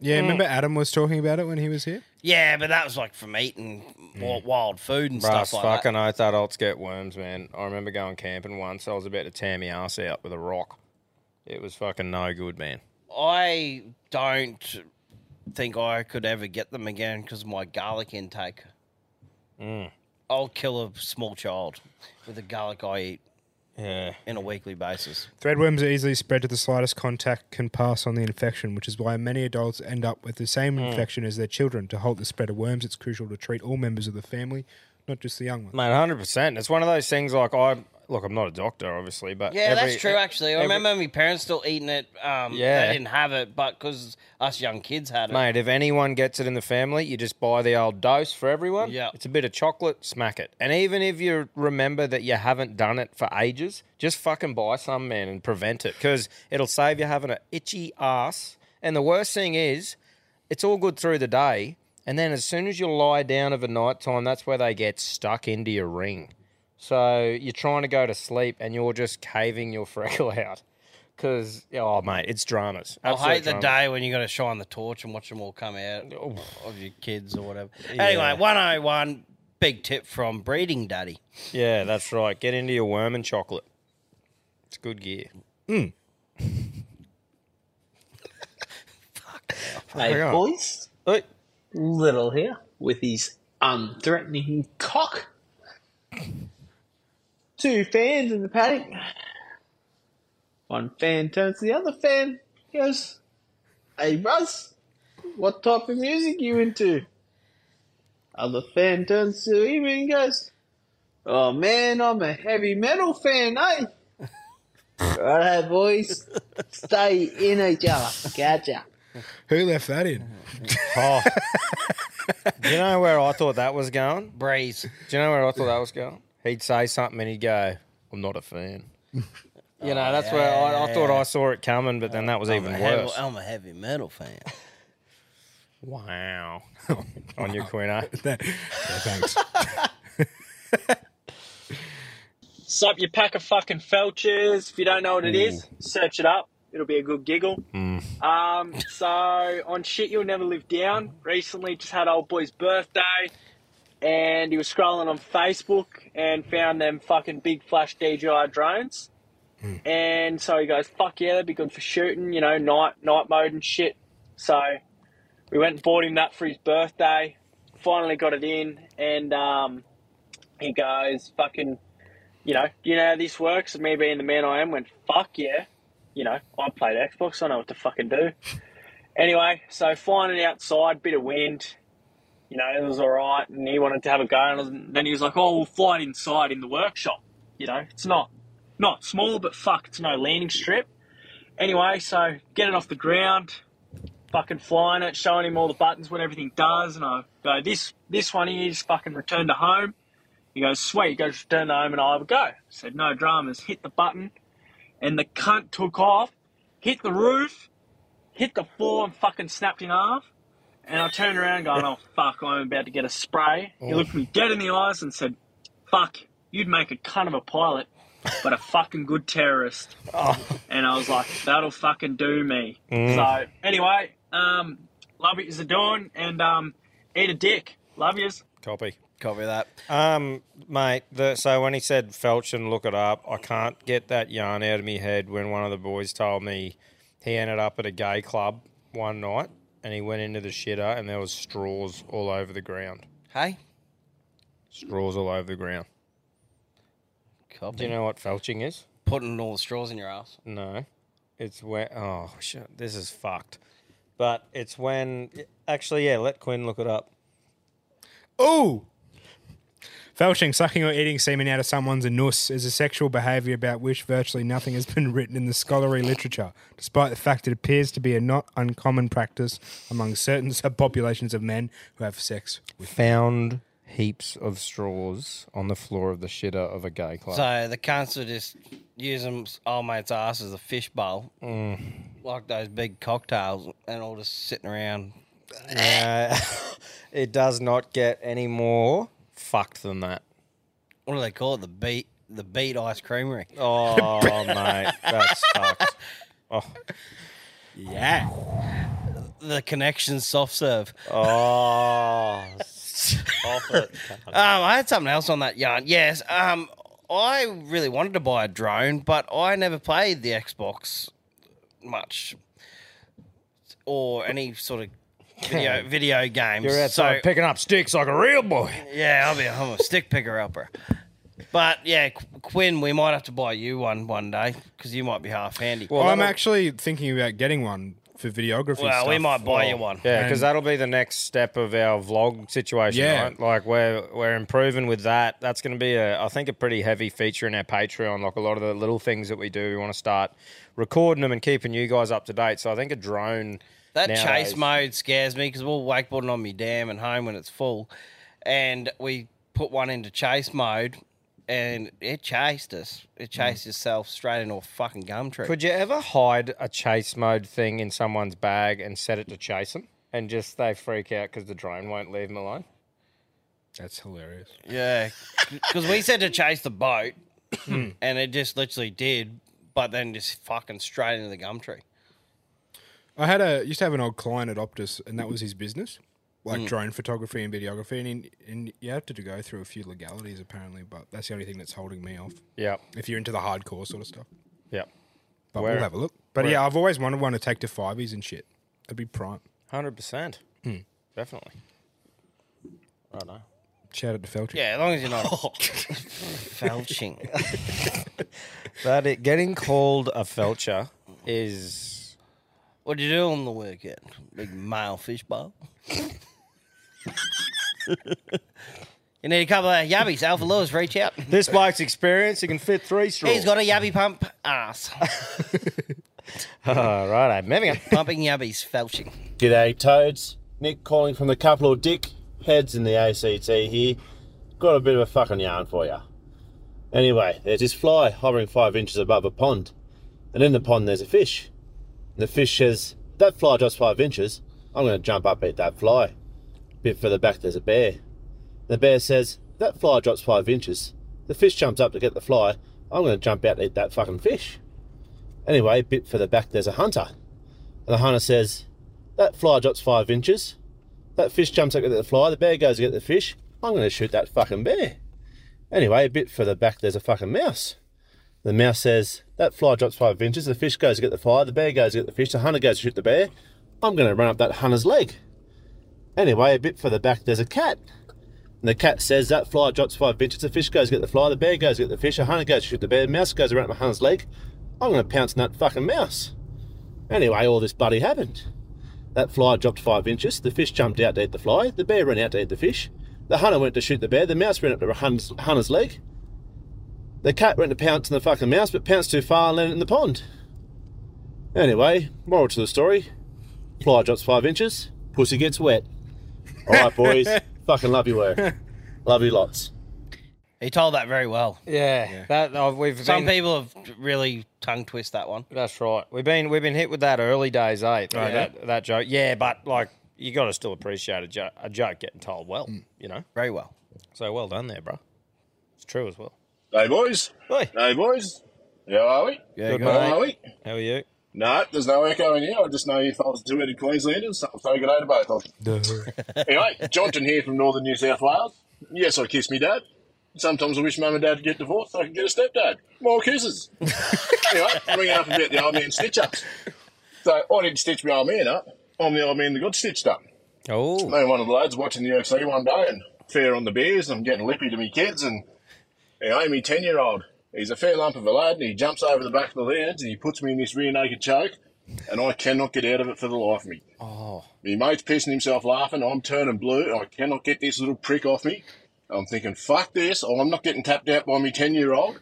Yeah, remember Adam was talking about it when he was here? Yeah, but that was like from eating wi- wild food and Brass stuff like fucking that. oath adults get worms, man. I remember going camping once. I was about to tear my ass out with a rock. It was fucking no good, man. I don't think I could ever get them again because of my garlic intake. Mm. I'll kill a small child with the garlic I eat Yeah. in a weekly basis. Threadworms are easily spread to the slightest contact, can pass on the infection, which is why many adults end up with the same Mm. infection as their children. To halt the spread of worms, it's crucial to treat all members of the family, not just the young ones. Mate, hundred percent. It's one of those things. Like I look, I'm not a doctor, obviously, but Yeah, every- that's true. Actually, I every- remember my parents still eating it. Um, Yeah. they didn't have it, but because us young kids had it. Mate, if anyone gets it in the family, you just buy the old dose for everyone. Yeah. It's a bit of chocolate, smack it. And even if you remember that you haven't done it for ages, just fucking buy some, man, and prevent it because it'll save you having an itchy ass. And the worst thing is, it's all good through the day. And then as soon as you lie down of a night time, that's where they get stuck into your ring. So you're trying to go to sleep and you're just caving your freckle out. Because, oh, mate, it's dramas. I Absolute hate the dramas. day when you got to shine the torch and watch them all come out Oh. of your kids or whatever. Yeah. Anyway, 101, big tip from Breeding Daddy. Yeah, that's right. Get into your worm and chocolate. It's good gear. Mm. Hey, boys. Hey. Little here with his unthreatening cock. Two fans in the paddock. One fan turns to the other fan. He goes, Hey, Buzz, what type of music you into? Other fan turns to him and goes, Oh man, I'm a heavy metal fan, eh? Righto, boys. Stay in each other. Gotcha. Who left that in? Oh. Do you know where I thought that was going? Breeze. Do you know where I thought that was going? He'd say something and he'd go, I'm not a fan. you know, that's where I, I thought I saw it coming, but then that was I'm even a heavy- worse. I'm a heavy metal fan. Wow. On your Quinno. yeah, thanks. Sup, you pack of fucking felchers. If you don't know what it is, search it up. It'll be a good giggle. Mm. Um, so on shit you'll never live down. Recently, just had old boy's birthday, and he was scrolling on Facebook and found them fucking big flash DJI drones. And so he goes, "Fuck yeah, that'd be good for shooting, you know, night night mode and shit." So we went and bought him that for his birthday. Finally got it in, and um, he goes, "Fucking." you know, you know how this works. And me being the man I am, went fuck yeah. You know, I played Xbox. I know what to fucking do. Anyway, so flying outside, bit of wind. You know, it was all right, and he wanted to have a go. And I was- then he was like, "Oh, we'll fly it inside in the workshop." You know, it's not not small, but fuck, it's no landing strip. Anyway, so get it off the ground, fucking flying it, showing him all the buttons, what everything does, and I go, "This this one is fucking return to home." He goes, sweet, he goes, return to home and I'll have a go. I said, no dramas, hit the button. And the cunt took off, hit the roof, hit the floor and fucking snapped in half. And I turned around going, oh fuck, I'm about to get a spray. He looked me dead in the eyes and said, fuck, you'd make a cunt of a pilot, but a fucking good terrorist. And I was like, that'll fucking do me. Mm. So anyway, um, love it as a doing and um, eat a dick. Love yous. Copy. Copy that. Um, mate, the, so when he said Felch and look it up, I can't get that yarn out of my head when one of the boys told me he ended up at a gay club one night and he went into the shitter and there was straws all over the ground. Hey? Straws all over the ground. Copy. Do you know what felching is? Putting all the straws in your ass. No. It's when, oh, shit, this is fucked. But it's when, actually, yeah, let Quinn look it up. Oh! Felching, sucking or eating semen out of someone's anus is a sexual behaviour about which virtually nothing has been written in the scholarly literature, despite the fact it appears to be a not uncommon practice among certain subpopulations of men who have sex with. Found heaps of straws on the floor of the shitter of a gay club. So the cunts would just use them old mate's ass as a fish bowl, Mm. like those big cocktails, and all just sitting around. Uh, it does not get any more fucked than that. What do they call it? The beat, the beat ice creamery. Oh, mate, that's fucked. Oh, yeah. The connection soft serve. Oh, stop it. Um, I had something else on that yarn. Yes, um, I really wanted to buy a drone, but I never played the Xbox much or any sort of video video games. You're outside So- picking up sticks like a real boy. Yeah, I'll be I'm a stick picker upper. But yeah, Qu- Quinn, we might have to buy you one one day because you might be half handy. Well, I'm actually thinking about getting one for videography. Well, we might buy you one. Yeah, because that'll be the next step of our vlog situation, Yeah. right? Like we're we're improving with that. That's going to be a, I think, a pretty heavy feature in our Patreon. Like a lot of the little things that we do, we want to start recording them and keeping you guys up to date. So I think a drone. That nowadays- chase mode scares me because we're wakeboarding on me dam and home when it's full, and we put one into chase mode, and it chased us. It mm. chased itself straight into a fucking gum tree. Could you ever hide a chase mode thing in someone's bag and set it to chase them, and just they freak out because the drone won't leave them alone? That's hilarious. Yeah, because we said to chase the boat, hmm. and it just literally did, but then just fucking straight into the gum tree. I had a used to have an old client at Optus, and that was his business, like Mm. drone photography and videography, and, in, and you have to go through a few legalities apparently, but that's the only thing that's holding me off. Yeah. If you're into the hardcore sort of stuff. Yeah. But Where- we'll have a look. But where- yeah, I've always wanted one to take to fiveys and shit. That'd be prime. Hundred percent, Hmm. definitely. I don't know. Shout out to Feltry. Yeah, as long as you're not felching. That it, getting called a felcher is. What did you do on the weekend? Big male fish bowl. you need a couple of yabbies. Alpha Lewis, reach out. This bloke's experience, he can fit three straws. He's got a yabby pump ass. All right, moving on. Pumping yabbies, felching. G'day, Toads. Nick calling from the couple of Dick. Heads in the ACT here. Got a bit of a fucking yarn for you. Anyway, there's this fly hovering five inches above a pond. And in the pond there's a fish. The fish says, That fly drops five inches. I'm going to jump up eat that fly. A bit further back there's a bear. The bear says, That fly drops five inches. The fish jumps up to get the fly. I'm going to jump out and eat that fucking fish. Anyway, a bit further back there's a hunter. And the hunter says, That fly drops five inches. That fish jumps up to get the fly. The bear goes to get the fish. I'm going to shoot that fucking bear. Anyway, a bit further back there's a fucking mouse. The mouse says, That fly drops five inches. The fish goes to get the fly. The bear goes to get the fish. The hunter goes to shoot the bear. I'm going to run up that hunter's leg. Anyway, a bit further back there's a cat. And the cat says, That fly drops five inches. The fish goes to get the fly. The bear goes to get the fish. The hunter goes to shoot the bear. The mouse goes around the hunter's leg. I'm going to pounce on that fucking mouse. Anyway, all this bloody happened. That fly dropped five inches. The fish jumped out to eat the fly. The bear ran out to eat the fish. The hunter went to shoot the bear. The mouse ran up the hunter's, hunter's leg. The cat went to pounce on the fucking mouse, but pounced too far and landed in the pond. Anyway, moral to the story: fly drops five inches, pussy gets wet. All right, boys, fucking love you, work. Love you lots. He told that very well. Yeah, that uh, we've Some been- people have really tongue twist that one. That's right. We've been we've been hit with that early days, eh? Oh, yeah? that, that joke. Yeah, but like you got to still appreciate a, jo- a joke getting told well. You know, very well. So well done there, bro. It's true as well. Hey boys. Hey. Hey boys. How are we? Yeah, How good, are we? How are you? No, there's no echo in here. I just know you fellas are two-headed Queenslanders, so I'm saying good day to both of you. anyway, Johnson here from northern New South Wales. Yes, I kiss me dad. Sometimes I wish mum and dad would get divorced so I could get a stepdad. More kisses. anyway, ringing up about the old man stitch-ups. So I didn't stitch my old man up. I'm the old man that got stitched up. Oh. Me and one of the lads watching the UFC one day and fair on the beers and I'm getting lippy to me kids and you know, me 10 year old, he's a fair lump of a lad and he jumps over the back of the lounge and he puts me in this rear naked choke and I cannot get out of it for the life of me. Oh. My mate's pissing himself laughing, I'm turning blue, I cannot get this little prick off me. I'm thinking, fuck this, or I'm not getting tapped out by me 10 year old.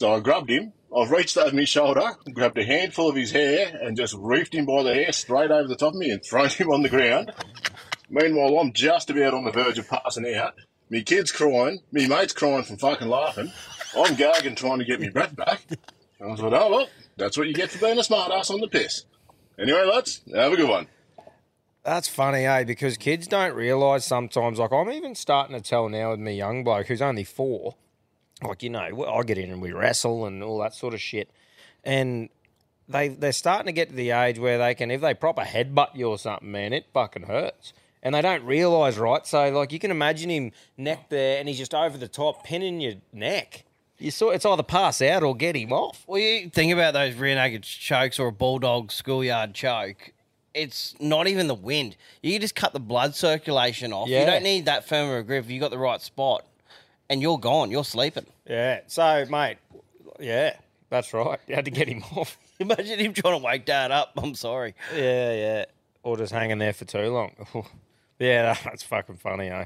So I grabbed him, I've reached over my shoulder, grabbed a handful of his hair, and just reefed him by the hair straight over the top of me and thrown him on the ground. Meanwhile, I'm just about on the verge of passing out. Me kid's crying, me mate's crying from fucking laughing. I'm gagging trying to get me breath back. And I thought, oh well, that's what you get for being a smartass on the piss. Anyway, lads, have a good one. That's funny, eh? Because kids don't realise sometimes. Like I'm even starting to tell now with me young bloke who's only four. Like you know, I get in and we wrestle and all that sort of shit, and they they're starting to get to the age where they can, if they proper headbutt you or something, man, it fucking hurts. And they don't realise, right? So like you can imagine him neck there, and he's just over the top, pinning your neck. You saw it's either pass out or get him off. Well, you think about those rear naked chokes or a bulldog schoolyard choke. It's not even the wind. You just cut the blood circulation off. You don't need that firm of a grip. if You got the right spot, and you're gone. You're sleeping. Yeah. So, mate, yeah, that's right. You had to get him off. Imagine him trying to wake dad up. I'm sorry. Yeah, yeah. Or just hanging there for too long. yeah, that's fucking funny, eh?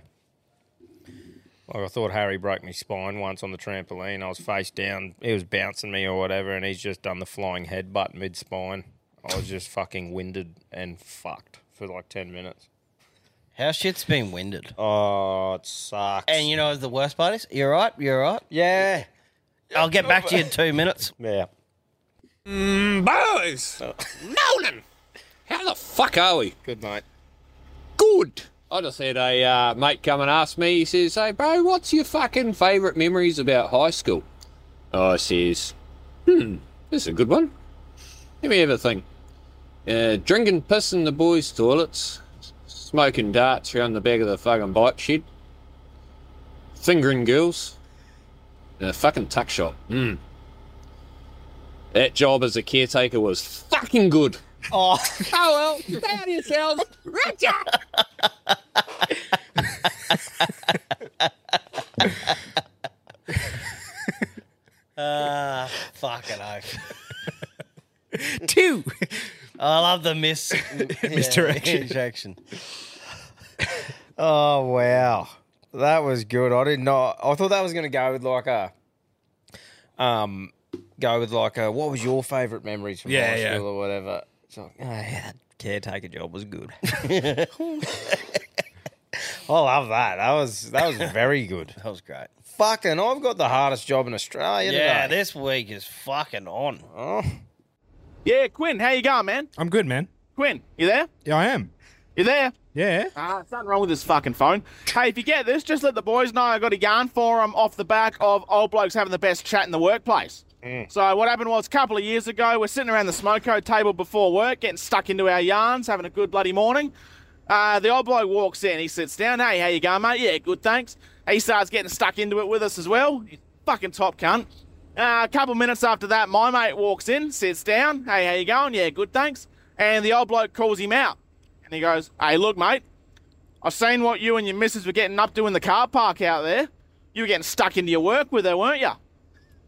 Like I thought Harry broke my spine once on the trampoline. I was face down. He was bouncing me or whatever, and he's just done the flying headbutt mid spine. I was just fucking winded and fucked for like ten minutes. How shit's been winded. Oh, it sucks. And you know the worst part is, you're right. You're right. Yeah. I'll get back to you in two minutes. Yeah. Mm, boys! Nolan! How the fuck are we? Good, mate. Good! I just had a uh, mate come and ask me, he says, Hey, bro, what's your fucking favourite memories about high school? I says, Hmm, this is a good one. Let me have a think. Uh, drinking piss in the boys' toilets, smoking darts around the back of the fucking bike shed, fingering girls, and a fucking tuck shop. Hmm. That job as a caretaker was fucking good. Oh, oh well, stay out of yourselves. Richard! Ah, fucking oath. Two. I love the miss Misdirection. Injection. Oh wow, that was good. I did not. I thought that was going to go with like a, um, go with like a. What was your favourite memories from Yeah, high yeah. school or whatever? It's like, oh yeah, that caretaker job was good. I love that. That was that was very good. That was great. Fucking, I've got the hardest job in Australia. Yeah, today. this week is fucking on. Oh. Yeah, Quinn, how you going, man? I'm good, man. Quinn, you there? Yeah, I am. You there? Yeah. Ah, something wrong with this fucking phone. Hey, if you get this, just let the boys know I got a yarn for them off the back of old blokes having the best chat in the workplace. So what happened was a couple of years ago, we're sitting around the smoko table before work, getting stuck into our yarns, having a good bloody morning. Uh, the old bloke walks in, he sits down. Hey, how you going, mate? Yeah, good, thanks. He starts getting stuck into it with us as well. He's fucking top cunt. Uh, a couple minutes after that, my mate walks in, sits down. Hey, how you going? Yeah, good, thanks. And the old bloke calls him out. And he goes, Hey, look, mate, I've seen what you and your missus were getting up to in the car park out there. You were getting stuck into your work with her, weren't you?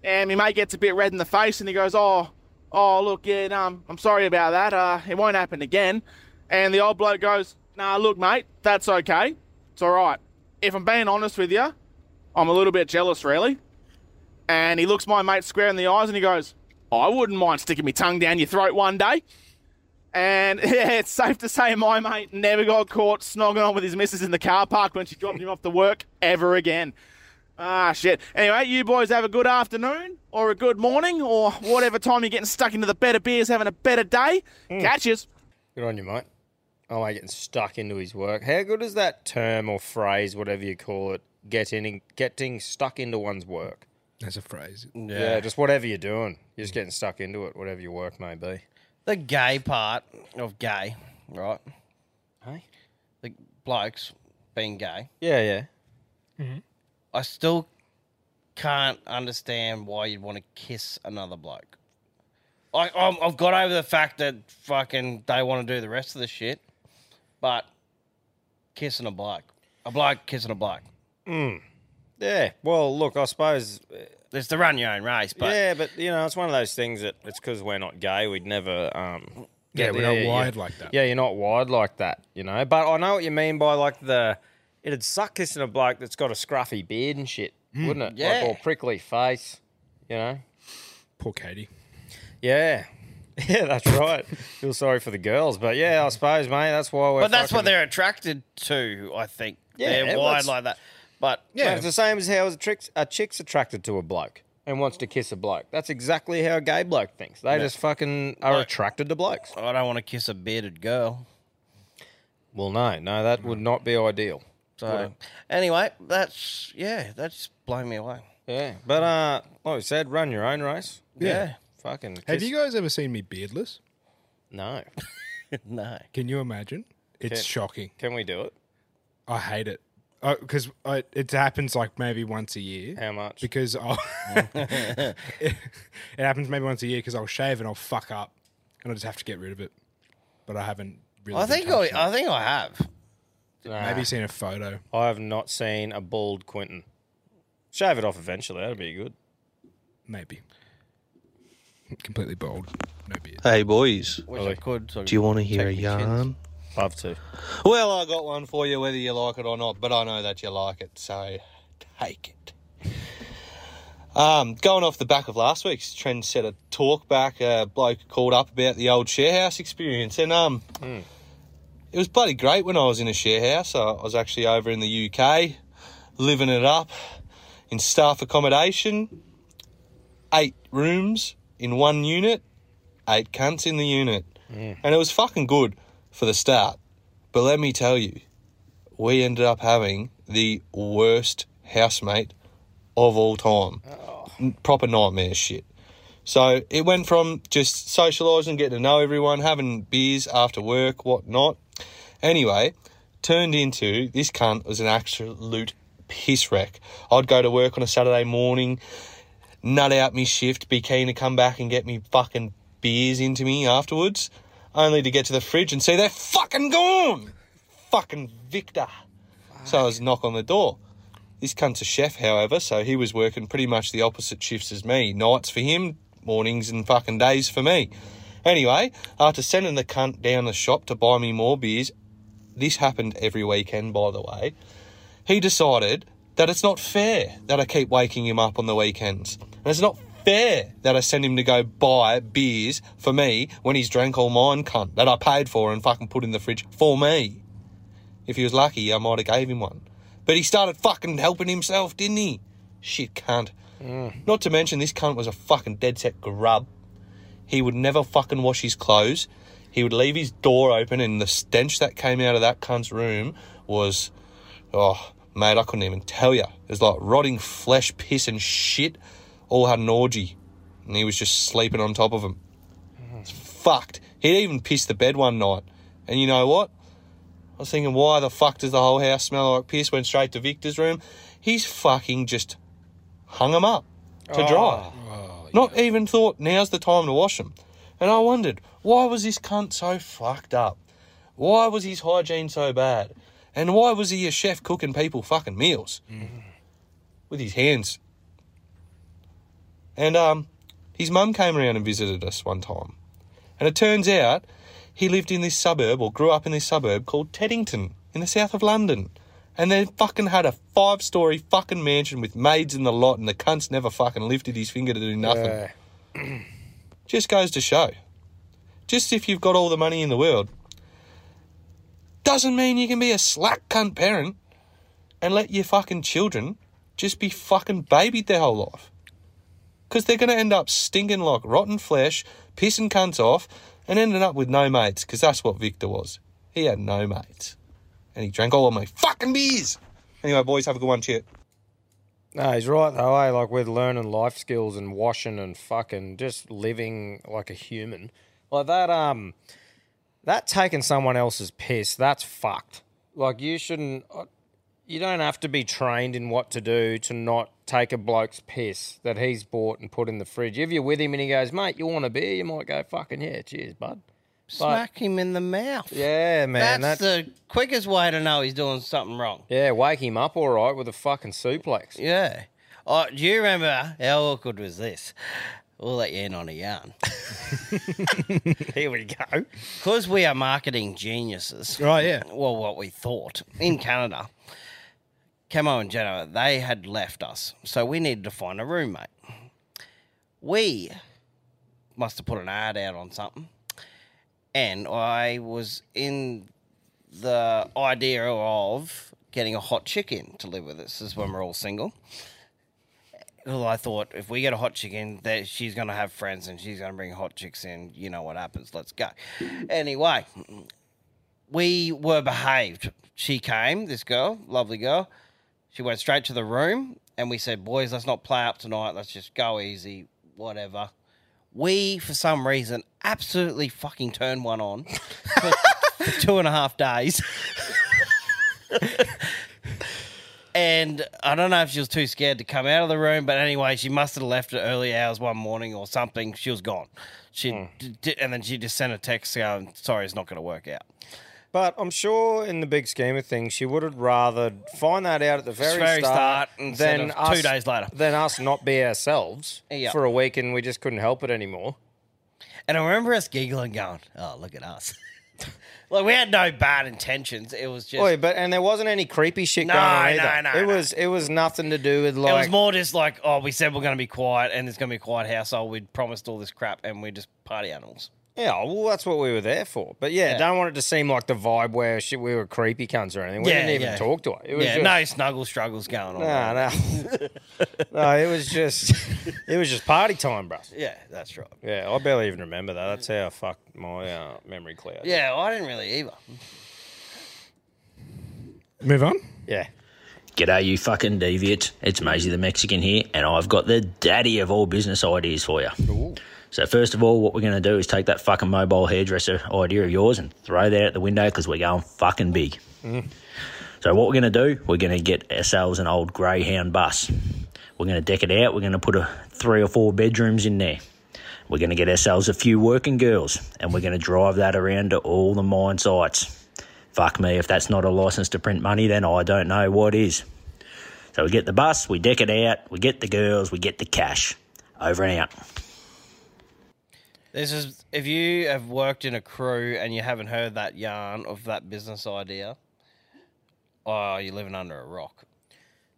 And my mate gets a bit red in the face and he goes, Oh, oh, look, yeah, I'm, I'm sorry about that. Uh, it won't happen again. And the old bloke goes, Nah, look, mate, that's okay. It's all right. If I'm being honest with you, I'm a little bit jealous, really. And he looks my mate square in the eyes and he goes, I wouldn't mind sticking my tongue down your throat one day. And yeah, it's safe to say my mate never got caught snogging on with his missus in the car park when she dropped him off to work ever again. Ah, shit. Anyway, you boys have a good afternoon or a good morning or whatever time you're getting stuck into the better beers having a better day. Catches. Good on you, mate. Oh, mate, getting stuck into his work. How good is that term or phrase, whatever you call it, getting getting stuck into one's work? That's a phrase. Yeah. just whatever you're doing, you're just getting stuck into it, whatever your work may be. The gay part of gay, right? Hey? The blokes being gay. Yeah, yeah. I still can't understand why you'd want to kiss another bloke. I, I'm, I've got over the fact that fucking they want to do the rest of the shit, but kissing a bloke, a bloke kissing a bloke. Mm. Yeah. Well, look, I suppose. It's to run your own race, but yeah, but you know, it's one of those things that it's because we're not gay. We'd never. Um, Yeah, we're not wired like that. Yeah, you're not wired like that. You know, but I know what you mean by like the. It'd suck kissing a bloke that's got a scruffy beard and shit, Mm. wouldn't it? Yeah. Like, or prickly face. You know. Poor Katie. Yeah. Yeah, that's right. Feel sorry for the girls, but yeah, I suppose, mate. That's why we're. but that's what they're attracted to. I think Yeah, they're well, wired that's- like that. But Yeah, it's the same as how a, trick's, a chick's attracted to a bloke and wants to kiss a bloke. That's exactly how a gay bloke thinks. They Yeah. just fucking are Like- attracted to blokes. I don't want to kiss a bearded girl. Well, no, no, that would not be ideal. So anyway, that's yeah, that's blown me away. Yeah, but uh, like we said, run your own race. Yeah. fucking. Have kiss- you guys ever seen me beardless? No. no. Can you imagine? It's Can- shocking. Can we do it? I hate it. Because it happens like maybe once a year. How much? Because I'll it, it happens maybe once a year because I'll shave and I'll fuck up and I just have to get rid of it. But I haven't really. I been think I, touching it. I think I have. Maybe seen a photo. I have not seen a bald Quinton. Shave it off eventually. That'd be good. Maybe. Completely bald. No beard. Hey boys, Wish I could. so I do you want to hear a take my chins. yarn? Love to. Well, I got one for you, whether you like it or not, but I know that you like it, so take it. Um, going off the back of last week's trendsetter talk back, a bloke called up about the old sharehouse experience, and um, it was bloody great when I was in a share house. I was actually over in the UK, living it up in staff accommodation, eight rooms in one unit, eight cunts in the unit, mm. and it was fucking good for the start. But let me tell you, we ended up having the worst housemate of all time. Oh. N- Proper nightmare shit. So it went from just socialising, getting to know everyone, having beers after work, whatnot. Anyway, turned into this cunt was an absolute piss wreck. I'd go to work on a Saturday morning, nut out me shift, be keen to come back and get me fucking beers into me afterwards, only to get to the fridge and see they're fucking gone. Fucking Victor. So I was knock on the door. This cunt's a chef, however, so he was working pretty much the opposite shifts as me. Nights for him, mornings and fucking days for me. Anyway, after sending the cunt down the shop to buy me more beers, this happened every weekend, by the way, he decided that it's not fair that I keep waking him up on the weekends. And it's not fair that I send him to go buy beers for me when he's drank all mine, cunt, that I paid for and fucking put in the fridge for me. If he was lucky, I might have gave him one. But he started fucking helping himself, didn't he? Shit cunt. Mm. Not to mention this cunt was a fucking dead set grub. He would never fucking wash his clothes. He would leave his door open and the stench that came out of that cunt's room was oh mate, I couldn't even tell you. It was like rotting flesh, piss and shit. All had an orgy. And he was just sleeping on top of him. Mm-hmm. It's fucked. He'd even pissed the bed one night. And you know what? I was thinking, why the fuck does the whole house smell like piss? Went straight to Victor's room. He's fucking just hung him up to dry. Oh. Oh, Not even thought now's the time to wash them. And I wondered, why was this cunt so fucked up? Why was his hygiene so bad? And why was he a chef cooking people fucking meals? With his hands. And um, his mum came around and visited us one time. And it turns out he lived in this suburb or grew up in this suburb called Teddington in the south of London. And they fucking had a five story fucking mansion with maids in the lot, and the cunt's never fucking lifted his finger to do nothing. Just goes to show. Just if you've got all the money in the world, doesn't mean you can be a slack cunt parent and let your fucking children just be fucking babied their whole life. Because they're going to end up stinking like rotten flesh, pissing cunts off, and ending up with no mates, because that's what Victor was. He had no mates. And he drank all of my fucking beers. Anyway, boys, have a good one. Cheers. No, he's right though. Eh? Like with learning life skills and washing and fucking just living like a human, like that. Um, that taking someone else's piss, that's fucked. Like you shouldn't. uh, You don't have to be trained in what to do to not take a bloke's piss that he's bought and put in the fridge. If you're with him and he goes, "Mate, you want a beer?" You might go, "Fucking yeah, cheers, bud." Smack him in the mouth. Yeah, man. That's, the quickest way to know he's doing something wrong. Yeah, wake him up all right with a fucking suplex. Yeah. Oh, do you remember how awkward was this? We'll let you in on a yarn. Here we go. Because we are marketing geniuses. Right, yeah. Well, what we thought in Canada, Camo and Jenna, they had left us. So we needed to find a roommate. We must have put an ad out on something. And I was in the idea of getting a hot chick in to live with us. This is when we're all single. Well, I thought if we get a hot chick in, that she's going to have friends and she's going to bring hot chicks in. You know what happens. Let's go. Anyway, we were behaved. She came, this girl, lovely girl. She went straight to the room and we said, Boys, let's not play up tonight. Let's just go easy, whatever. We, for some reason, absolutely fucking turned one on for, for two and a half days. and I don't know if she was too scared to come out of the room, but anyway, she must have left at early hours one morning or something. She was gone. She hmm. d- d- and then she just sent a text going, "Sorry, it's not going to work out." But I'm sure in the big scheme of things, she would have rather find that out at the very, Very start, start than us, two days later. Than us not be ourselves Yeah. for a week and we just couldn't help it anymore. And I remember us giggling, going, "Oh, look at us." like we had no bad intentions. It was just Oi, but and there wasn't any creepy shit No, going on no, either. no, it no. was it was nothing to do with like it was more just like, oh, we said we're going to be quiet, and it's going to be a quiet household. We'd promised all this crap, and we're just party animals. Yeah, well, that's what we were there for. But yeah, Yeah. don't want it to seem like the vibe where shit, we were creepy cunts or anything. We Yeah, didn't even yeah. talk to her. It was yeah, just, no snuggle struggles going on. no, no, no. It was just, it was just party time, bro. Yeah, that's right. Yeah, I barely even remember that. That's how fucked my uh, memory cloud. Yeah, I didn't really either. Move on. Yeah. G'day, you fucking deviant. It's Maisie the Mexican here, and I've got the daddy of all business ideas for you. So, first of all, what we're going to do is take that fucking mobile hairdresser idea of yours and throw that out the window because we're going fucking big. Mm. So, what we're going to do, we're going to get ourselves an old Greyhound bus. We're going to deck it out. We're going to put a, three or four bedrooms in there. We're going to get ourselves a few working girls, and we're going to drive that around to all the mine sites. Fuck me, if that's not a license to print money, then I don't know what is. So we get the bus, we deck it out, we get the girls, we get the cash. Over and out. This is if you have worked in a crew and you haven't heard that yarn of that business idea, oh, you're living under a rock.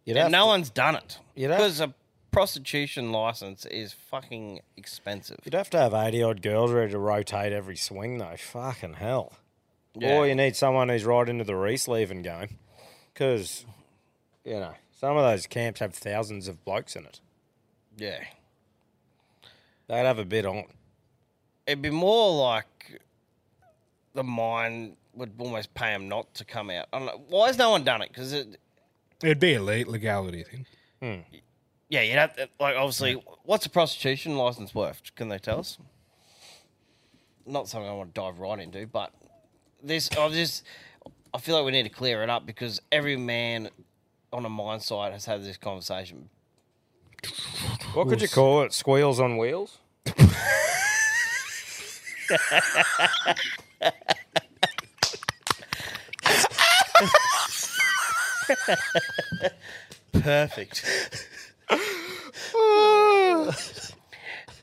You'd And have no to- one's done it You'd have- because a prostitution license is fucking expensive. You'd have to have 80 odd girls ready to rotate every swing, though. Fucking hell. Yeah. Or you need someone who's right into the re-sleeving game. Because, you know, some of those camps have thousands of blokes in it. Yeah. They'd have a bit on. It'd be more like the mine would almost pay them not to come out. I don't know. Why has no one done it? Because it, It'd be a le- legality thing. Hmm. yeah, you'd have to, like obviously, what's a prostitution license worth? Can they tell us? Not something I want to dive right into, but this I just I feel like we need to clear it up because every man on a mine site has had this conversation. What could you call it? Squeals on wheels? Perfect.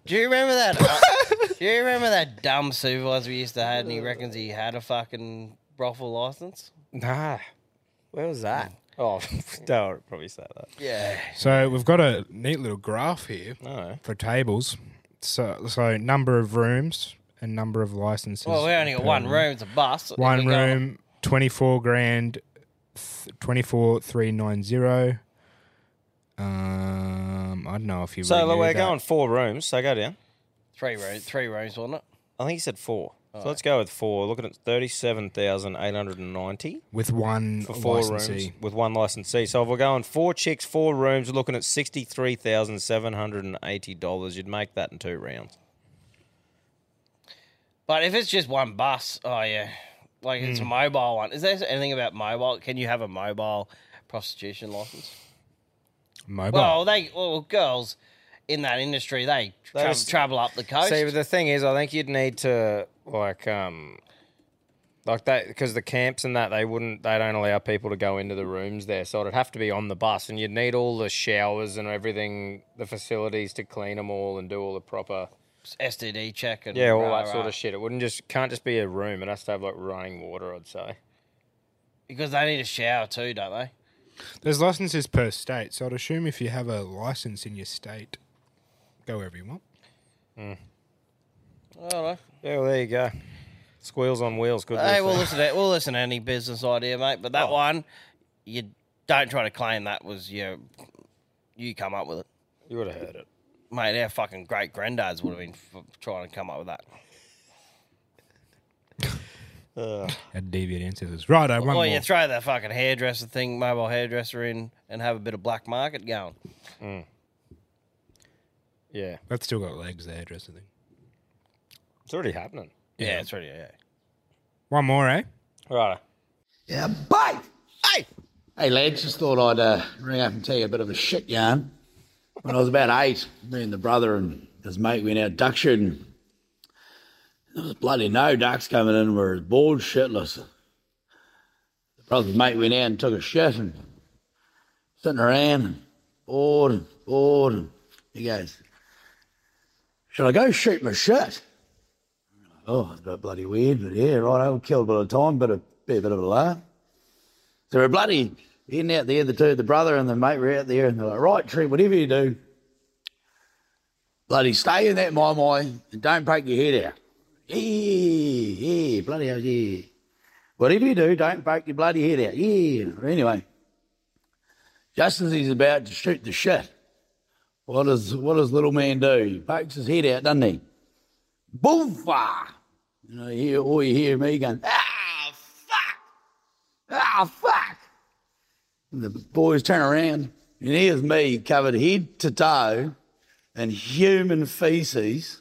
Do you remember that? uh, do you remember that dumb supervisor we used to have, and he reckons he had a fucking brothel license? Nah. Where was that? Oh, don't probably say that. Yeah. So we've got a neat little graph here Oh. for tables. So, so number of rooms and number of licenses. Well, we only got one room. It's a bus. One we go- room, twenty four grand, twenty four three nine zero. Um, I don't know if you. So renew we're that. going four rooms. So go down. Three rooms. Three rooms, wasn't it? I think he said four. So let's go with four. Looking at thirty-seven thousand eight hundred and ninety with one for four licensee. rooms with one licensee. So if we're going four chicks, four rooms, looking at sixty-three thousand seven hundred and eighty dollars. You'd make that in two rounds. But if it's just one bus, oh yeah, like it's a Hmm. mobile one. Is there anything about mobile? Can you have a mobile prostitution license? Mobile. Well, they well girls in that industry they, They tra- just- travel up the coast. See, but the thing is, I think you'd need to like um. Like that, because the camps and that they wouldn't, they don't allow people to go into the rooms there. So it'd have to be on the bus, and you'd need all the showers and everything, the facilities to clean them all and do all the proper STD check and Yeah, all rah, that sort of shit. It wouldn't just can't just be a room. It has to have like running water. I'd say. because they need a shower too, don't they? There's licenses per state, so I'd assume if you have a license in your state, go wherever you want. Hmm. I don't. Yeah, well, there you go. Squeals on wheels. Good. Hey, riff we'll listen to we'll listen to any business idea, mate. But that Oh. one, you don't try to claim that was your you come up with it. You would have heard it, mate. Our fucking great granddads would have been f- trying to come up with that. Had deviant ancestors. Right, one or more. you throw that fucking hairdresser thing, mobile hairdresser in, and have a bit of black market going. Yeah, That's still got legs, the hairdresser thing. it's already happening. Yeah, it's really yeah. One more, eh? Right. Yeah, bye. Hey. Hey, lads, just thought I'd uh, ring up and tell you a bit of a shit yarn. When I was about eight, me and the brother and his mate went out duck shooting. There was bloody no ducks coming in. We were bored shitless. The brother's mate went out and took a shit and sitting around and bored and bored. And he goes, Should I go shoot my shit? Oh, it's a bit bloody weird, but yeah, right, I'll kill a bit of time, but a, be a bit of a laugh. So we're bloody in out there, the two, the brother and the mate were out there, and they're like, right, Trent, whatever you do, bloody stay in that maimai and don't break your head out. Yeah, yeah, bloody hell, yeah. Whatever you do, don't break your bloody head out. Yeah. Anyway, just as he's about to shoot the shit, what does what does little man do? He pokes his head out, doesn't he? Boomfa! You know, you hear, all you hear me going, ah, fuck! Ah, fuck! The boys turn around, and here's me covered head to toe in human feces.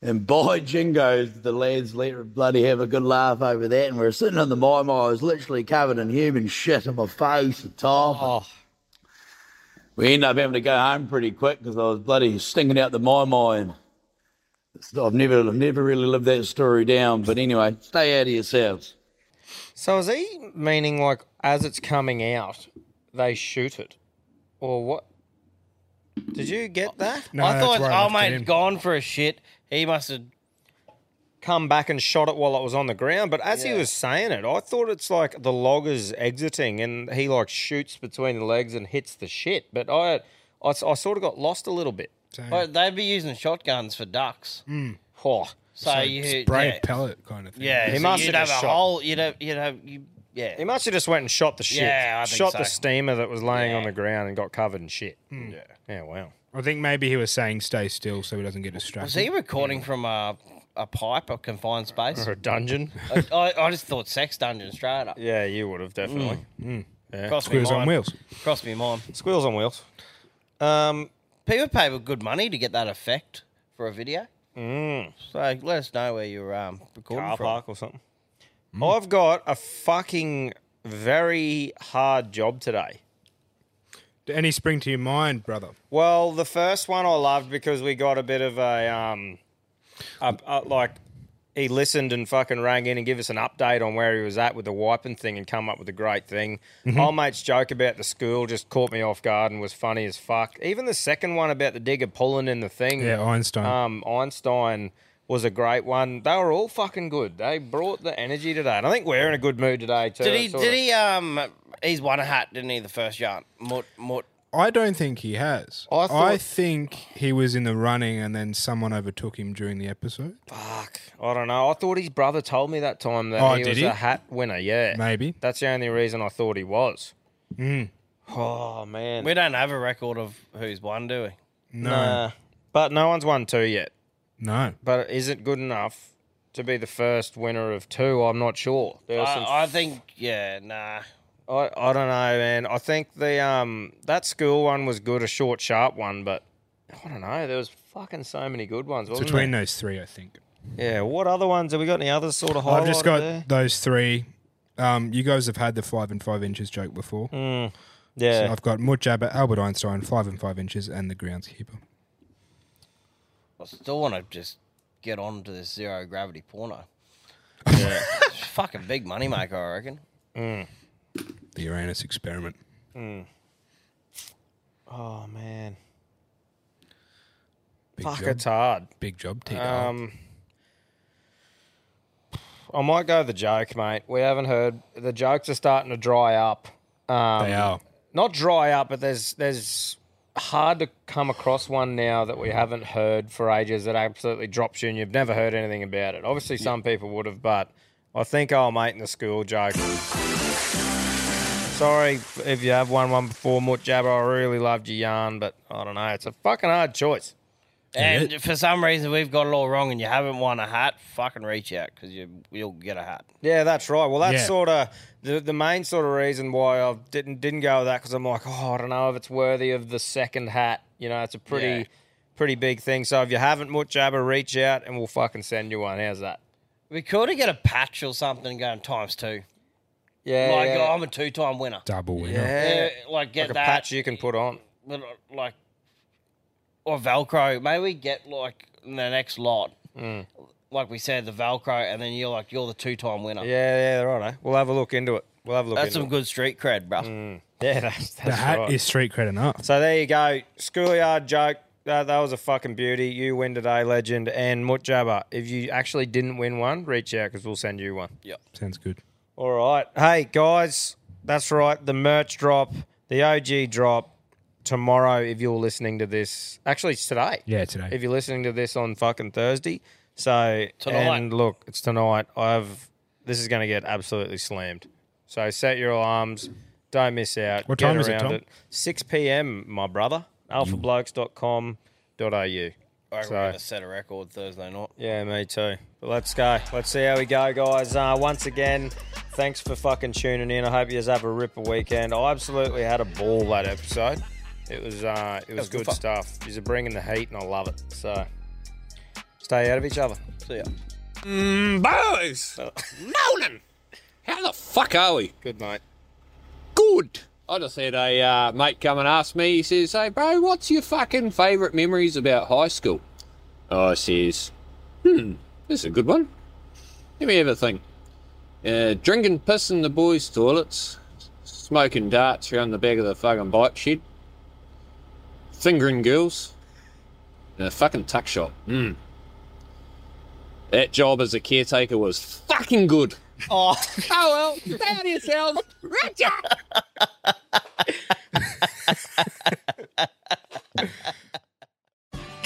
And by jingoes, the lads let bloody have a good laugh over that. And we're sitting in the mime, I was literally covered in human shit on my face and top. Oh. We ended up having to go home pretty quick because I was bloody stinking out the maimai. I've never, I've never really lived that story down. But anyway, stay out of yourselves. So is he meaning like as it's coming out, they shoot it? Or what? Did you get that? I thought, oh mate, gone for a shit. He must have come back and shot it while it was on the ground. But as he was saying it, I thought it's like the loggers exiting and he like shoots between the legs and hits the shit. But I, I sort of got lost a little bit. But they'd be using shotguns for ducks. Mm. Oh. So, you spray yeah. pellet kind of thing. Yeah, He so must you'd have have a shot. hole. You'd have, you'd have, you, yeah. He must have just went and shot the shit. Yeah, I think shot so. the steamer that was laying on the ground and got covered in shit. Mm. Yeah. Yeah. Wow. I think maybe he was saying stay still so he doesn't get distracted. Was he recording from a, a pipe, a confined space? Or a dungeon? I, I, I just thought sex dungeon straight up. Yeah, you would have definitely. Mm. Yeah. Cross me mind. Cross me mind. Squeals on wheels. Um, People pay with good money to get that effect for a video. Mm. So let us know where you're um, recording car from. park or something. I've got a fucking very hard job today. Did any spring to your mind, brother? Well, the first one I loved because we got a bit of a um, a, a, like he listened and fucking rang in and give us an update on where he was at with the wiping thing and come up with a great thing. Mhm. Old mate's joke about the school just caught me off guard and was funny as fuck. Even the second one about the digger pulling in the thing. Yeah, Einstein. Um, Einstein was a great one. They were all fucking good. They brought the energy today, and I think we're in a good mood today too. Did he? Did of- he? Um, he's won a hat, didn't he? The first yard. Mut, mut. I don't think he has. I I, think he was in the running and then someone overtook him during the episode. Fuck. I don't know. I thought his brother told me that time that Oh, he was he? a hat winner. Yeah, Maybe. That's the only reason I thought he was. Mm. Oh man. We don't have a record of who's won, do we? No. Nah. But no one's won two yet. No. But is it good enough to be the first winner of two? I'm not sure. There are some I, I think, yeah, nah. I, I don't know, man. I think the um that school one was good, a short, sharp one, but I don't know. There was fucking so many good ones. It's Wasn't between there? those three, I think. Yeah. What other ones have we got? Any other sort of? I've just got there? those three. Um, you guys have had the five and five inches joke before. Mm, yeah. So I've got Mut Jabba, Albert Einstein, five and five inches, and the groundskeeper. I still want to just get on to this zero gravity porno. Yeah. Fucking big money maker, I reckon. Mm. The Uranus experiment. Mm. Oh man. Big Fuck, job. it's hard. Big job, T. Um, I might go the joke, mate. We haven't heard the jokes are starting to dry up. Um, They are. not dry up, but there's there's hard to come across one now that we haven't heard for ages that absolutely drops you and you've never heard anything about it. Obviously, some people would have, but I think mate in the school joke. Sorry if you have one one before Mut Jabba. I really loved your yarn, but I don't know. It's a fucking hard choice. And for some reason, we've got it all wrong and you haven't won a hat, fucking reach out because you, you'll get a hat. Yeah, that's right. Well, that's Yeah. sort of the the main sort of reason why I didn't didn't go with that because I'm like, oh, I don't know if it's worthy of the second hat. You know, it's a pretty Yeah. pretty big thing. So if you haven't Mut Jabba, reach out and we'll fucking send you one. How's that? We could have get a patch or something going times two. Yeah, Like, yeah. I'm a two time winner. Double winner. Yeah, like get like a that. patch you can put on. But, uh, like, or Velcro. Maybe we get like in the next lot. Mm. Like we said, the Velcro, and then you're like, you're the two time winner. Yeah, yeah, right. We'll have a look into it. We'll have a look. That's into some it. good street cred, bro. Yeah, that's, that's the hat right. is street cred enough. So there you go. Schoolyard joke. That, that was a fucking beauty. You win today, legend. And Mut Jabba, if you actually didn't win one, reach out because we'll send you one. Yep. Sounds good. All right. Hey, guys, that's right. The merch drop, the OG drop tomorrow if you're listening to this. Actually, it's today. Yeah, today. If you're listening to this on fucking Thursday. So, Tonight. and look, it's tonight. I've This is going to get absolutely slammed. So set your alarms. Don't miss out. What Get time is it, around Tom? It. 6 p.m., my brother. alphablokes.com.au. I reckon So- we're going to set a record Thursday night. Yeah, me too. But let's go. Let's see how we go, guys. Uh, once again, thanks for fucking tuning in. I hope you guys have a ripper weekend. I absolutely had a ball that episode. It was uh, it was, was good good stuff. You're bringing the heat, and I love it. So stay out of each other. See ya. Mm, boys! Nolan! How the fuck are we? Good, mate. Good. I just had a uh, mate come and ask me, he says, Hey, bro, what's your fucking favourite memories about high school? I says, Hmm, this is a good one. Let me have a think. Uh, drinking piss in the boys' toilets, smoking darts around the back of the fucking bike shed, fingering girls in a fucking tuck shop. Mm. That job as a caretaker was fucking good. Oh, oh well, stay out of yourselves. Richard!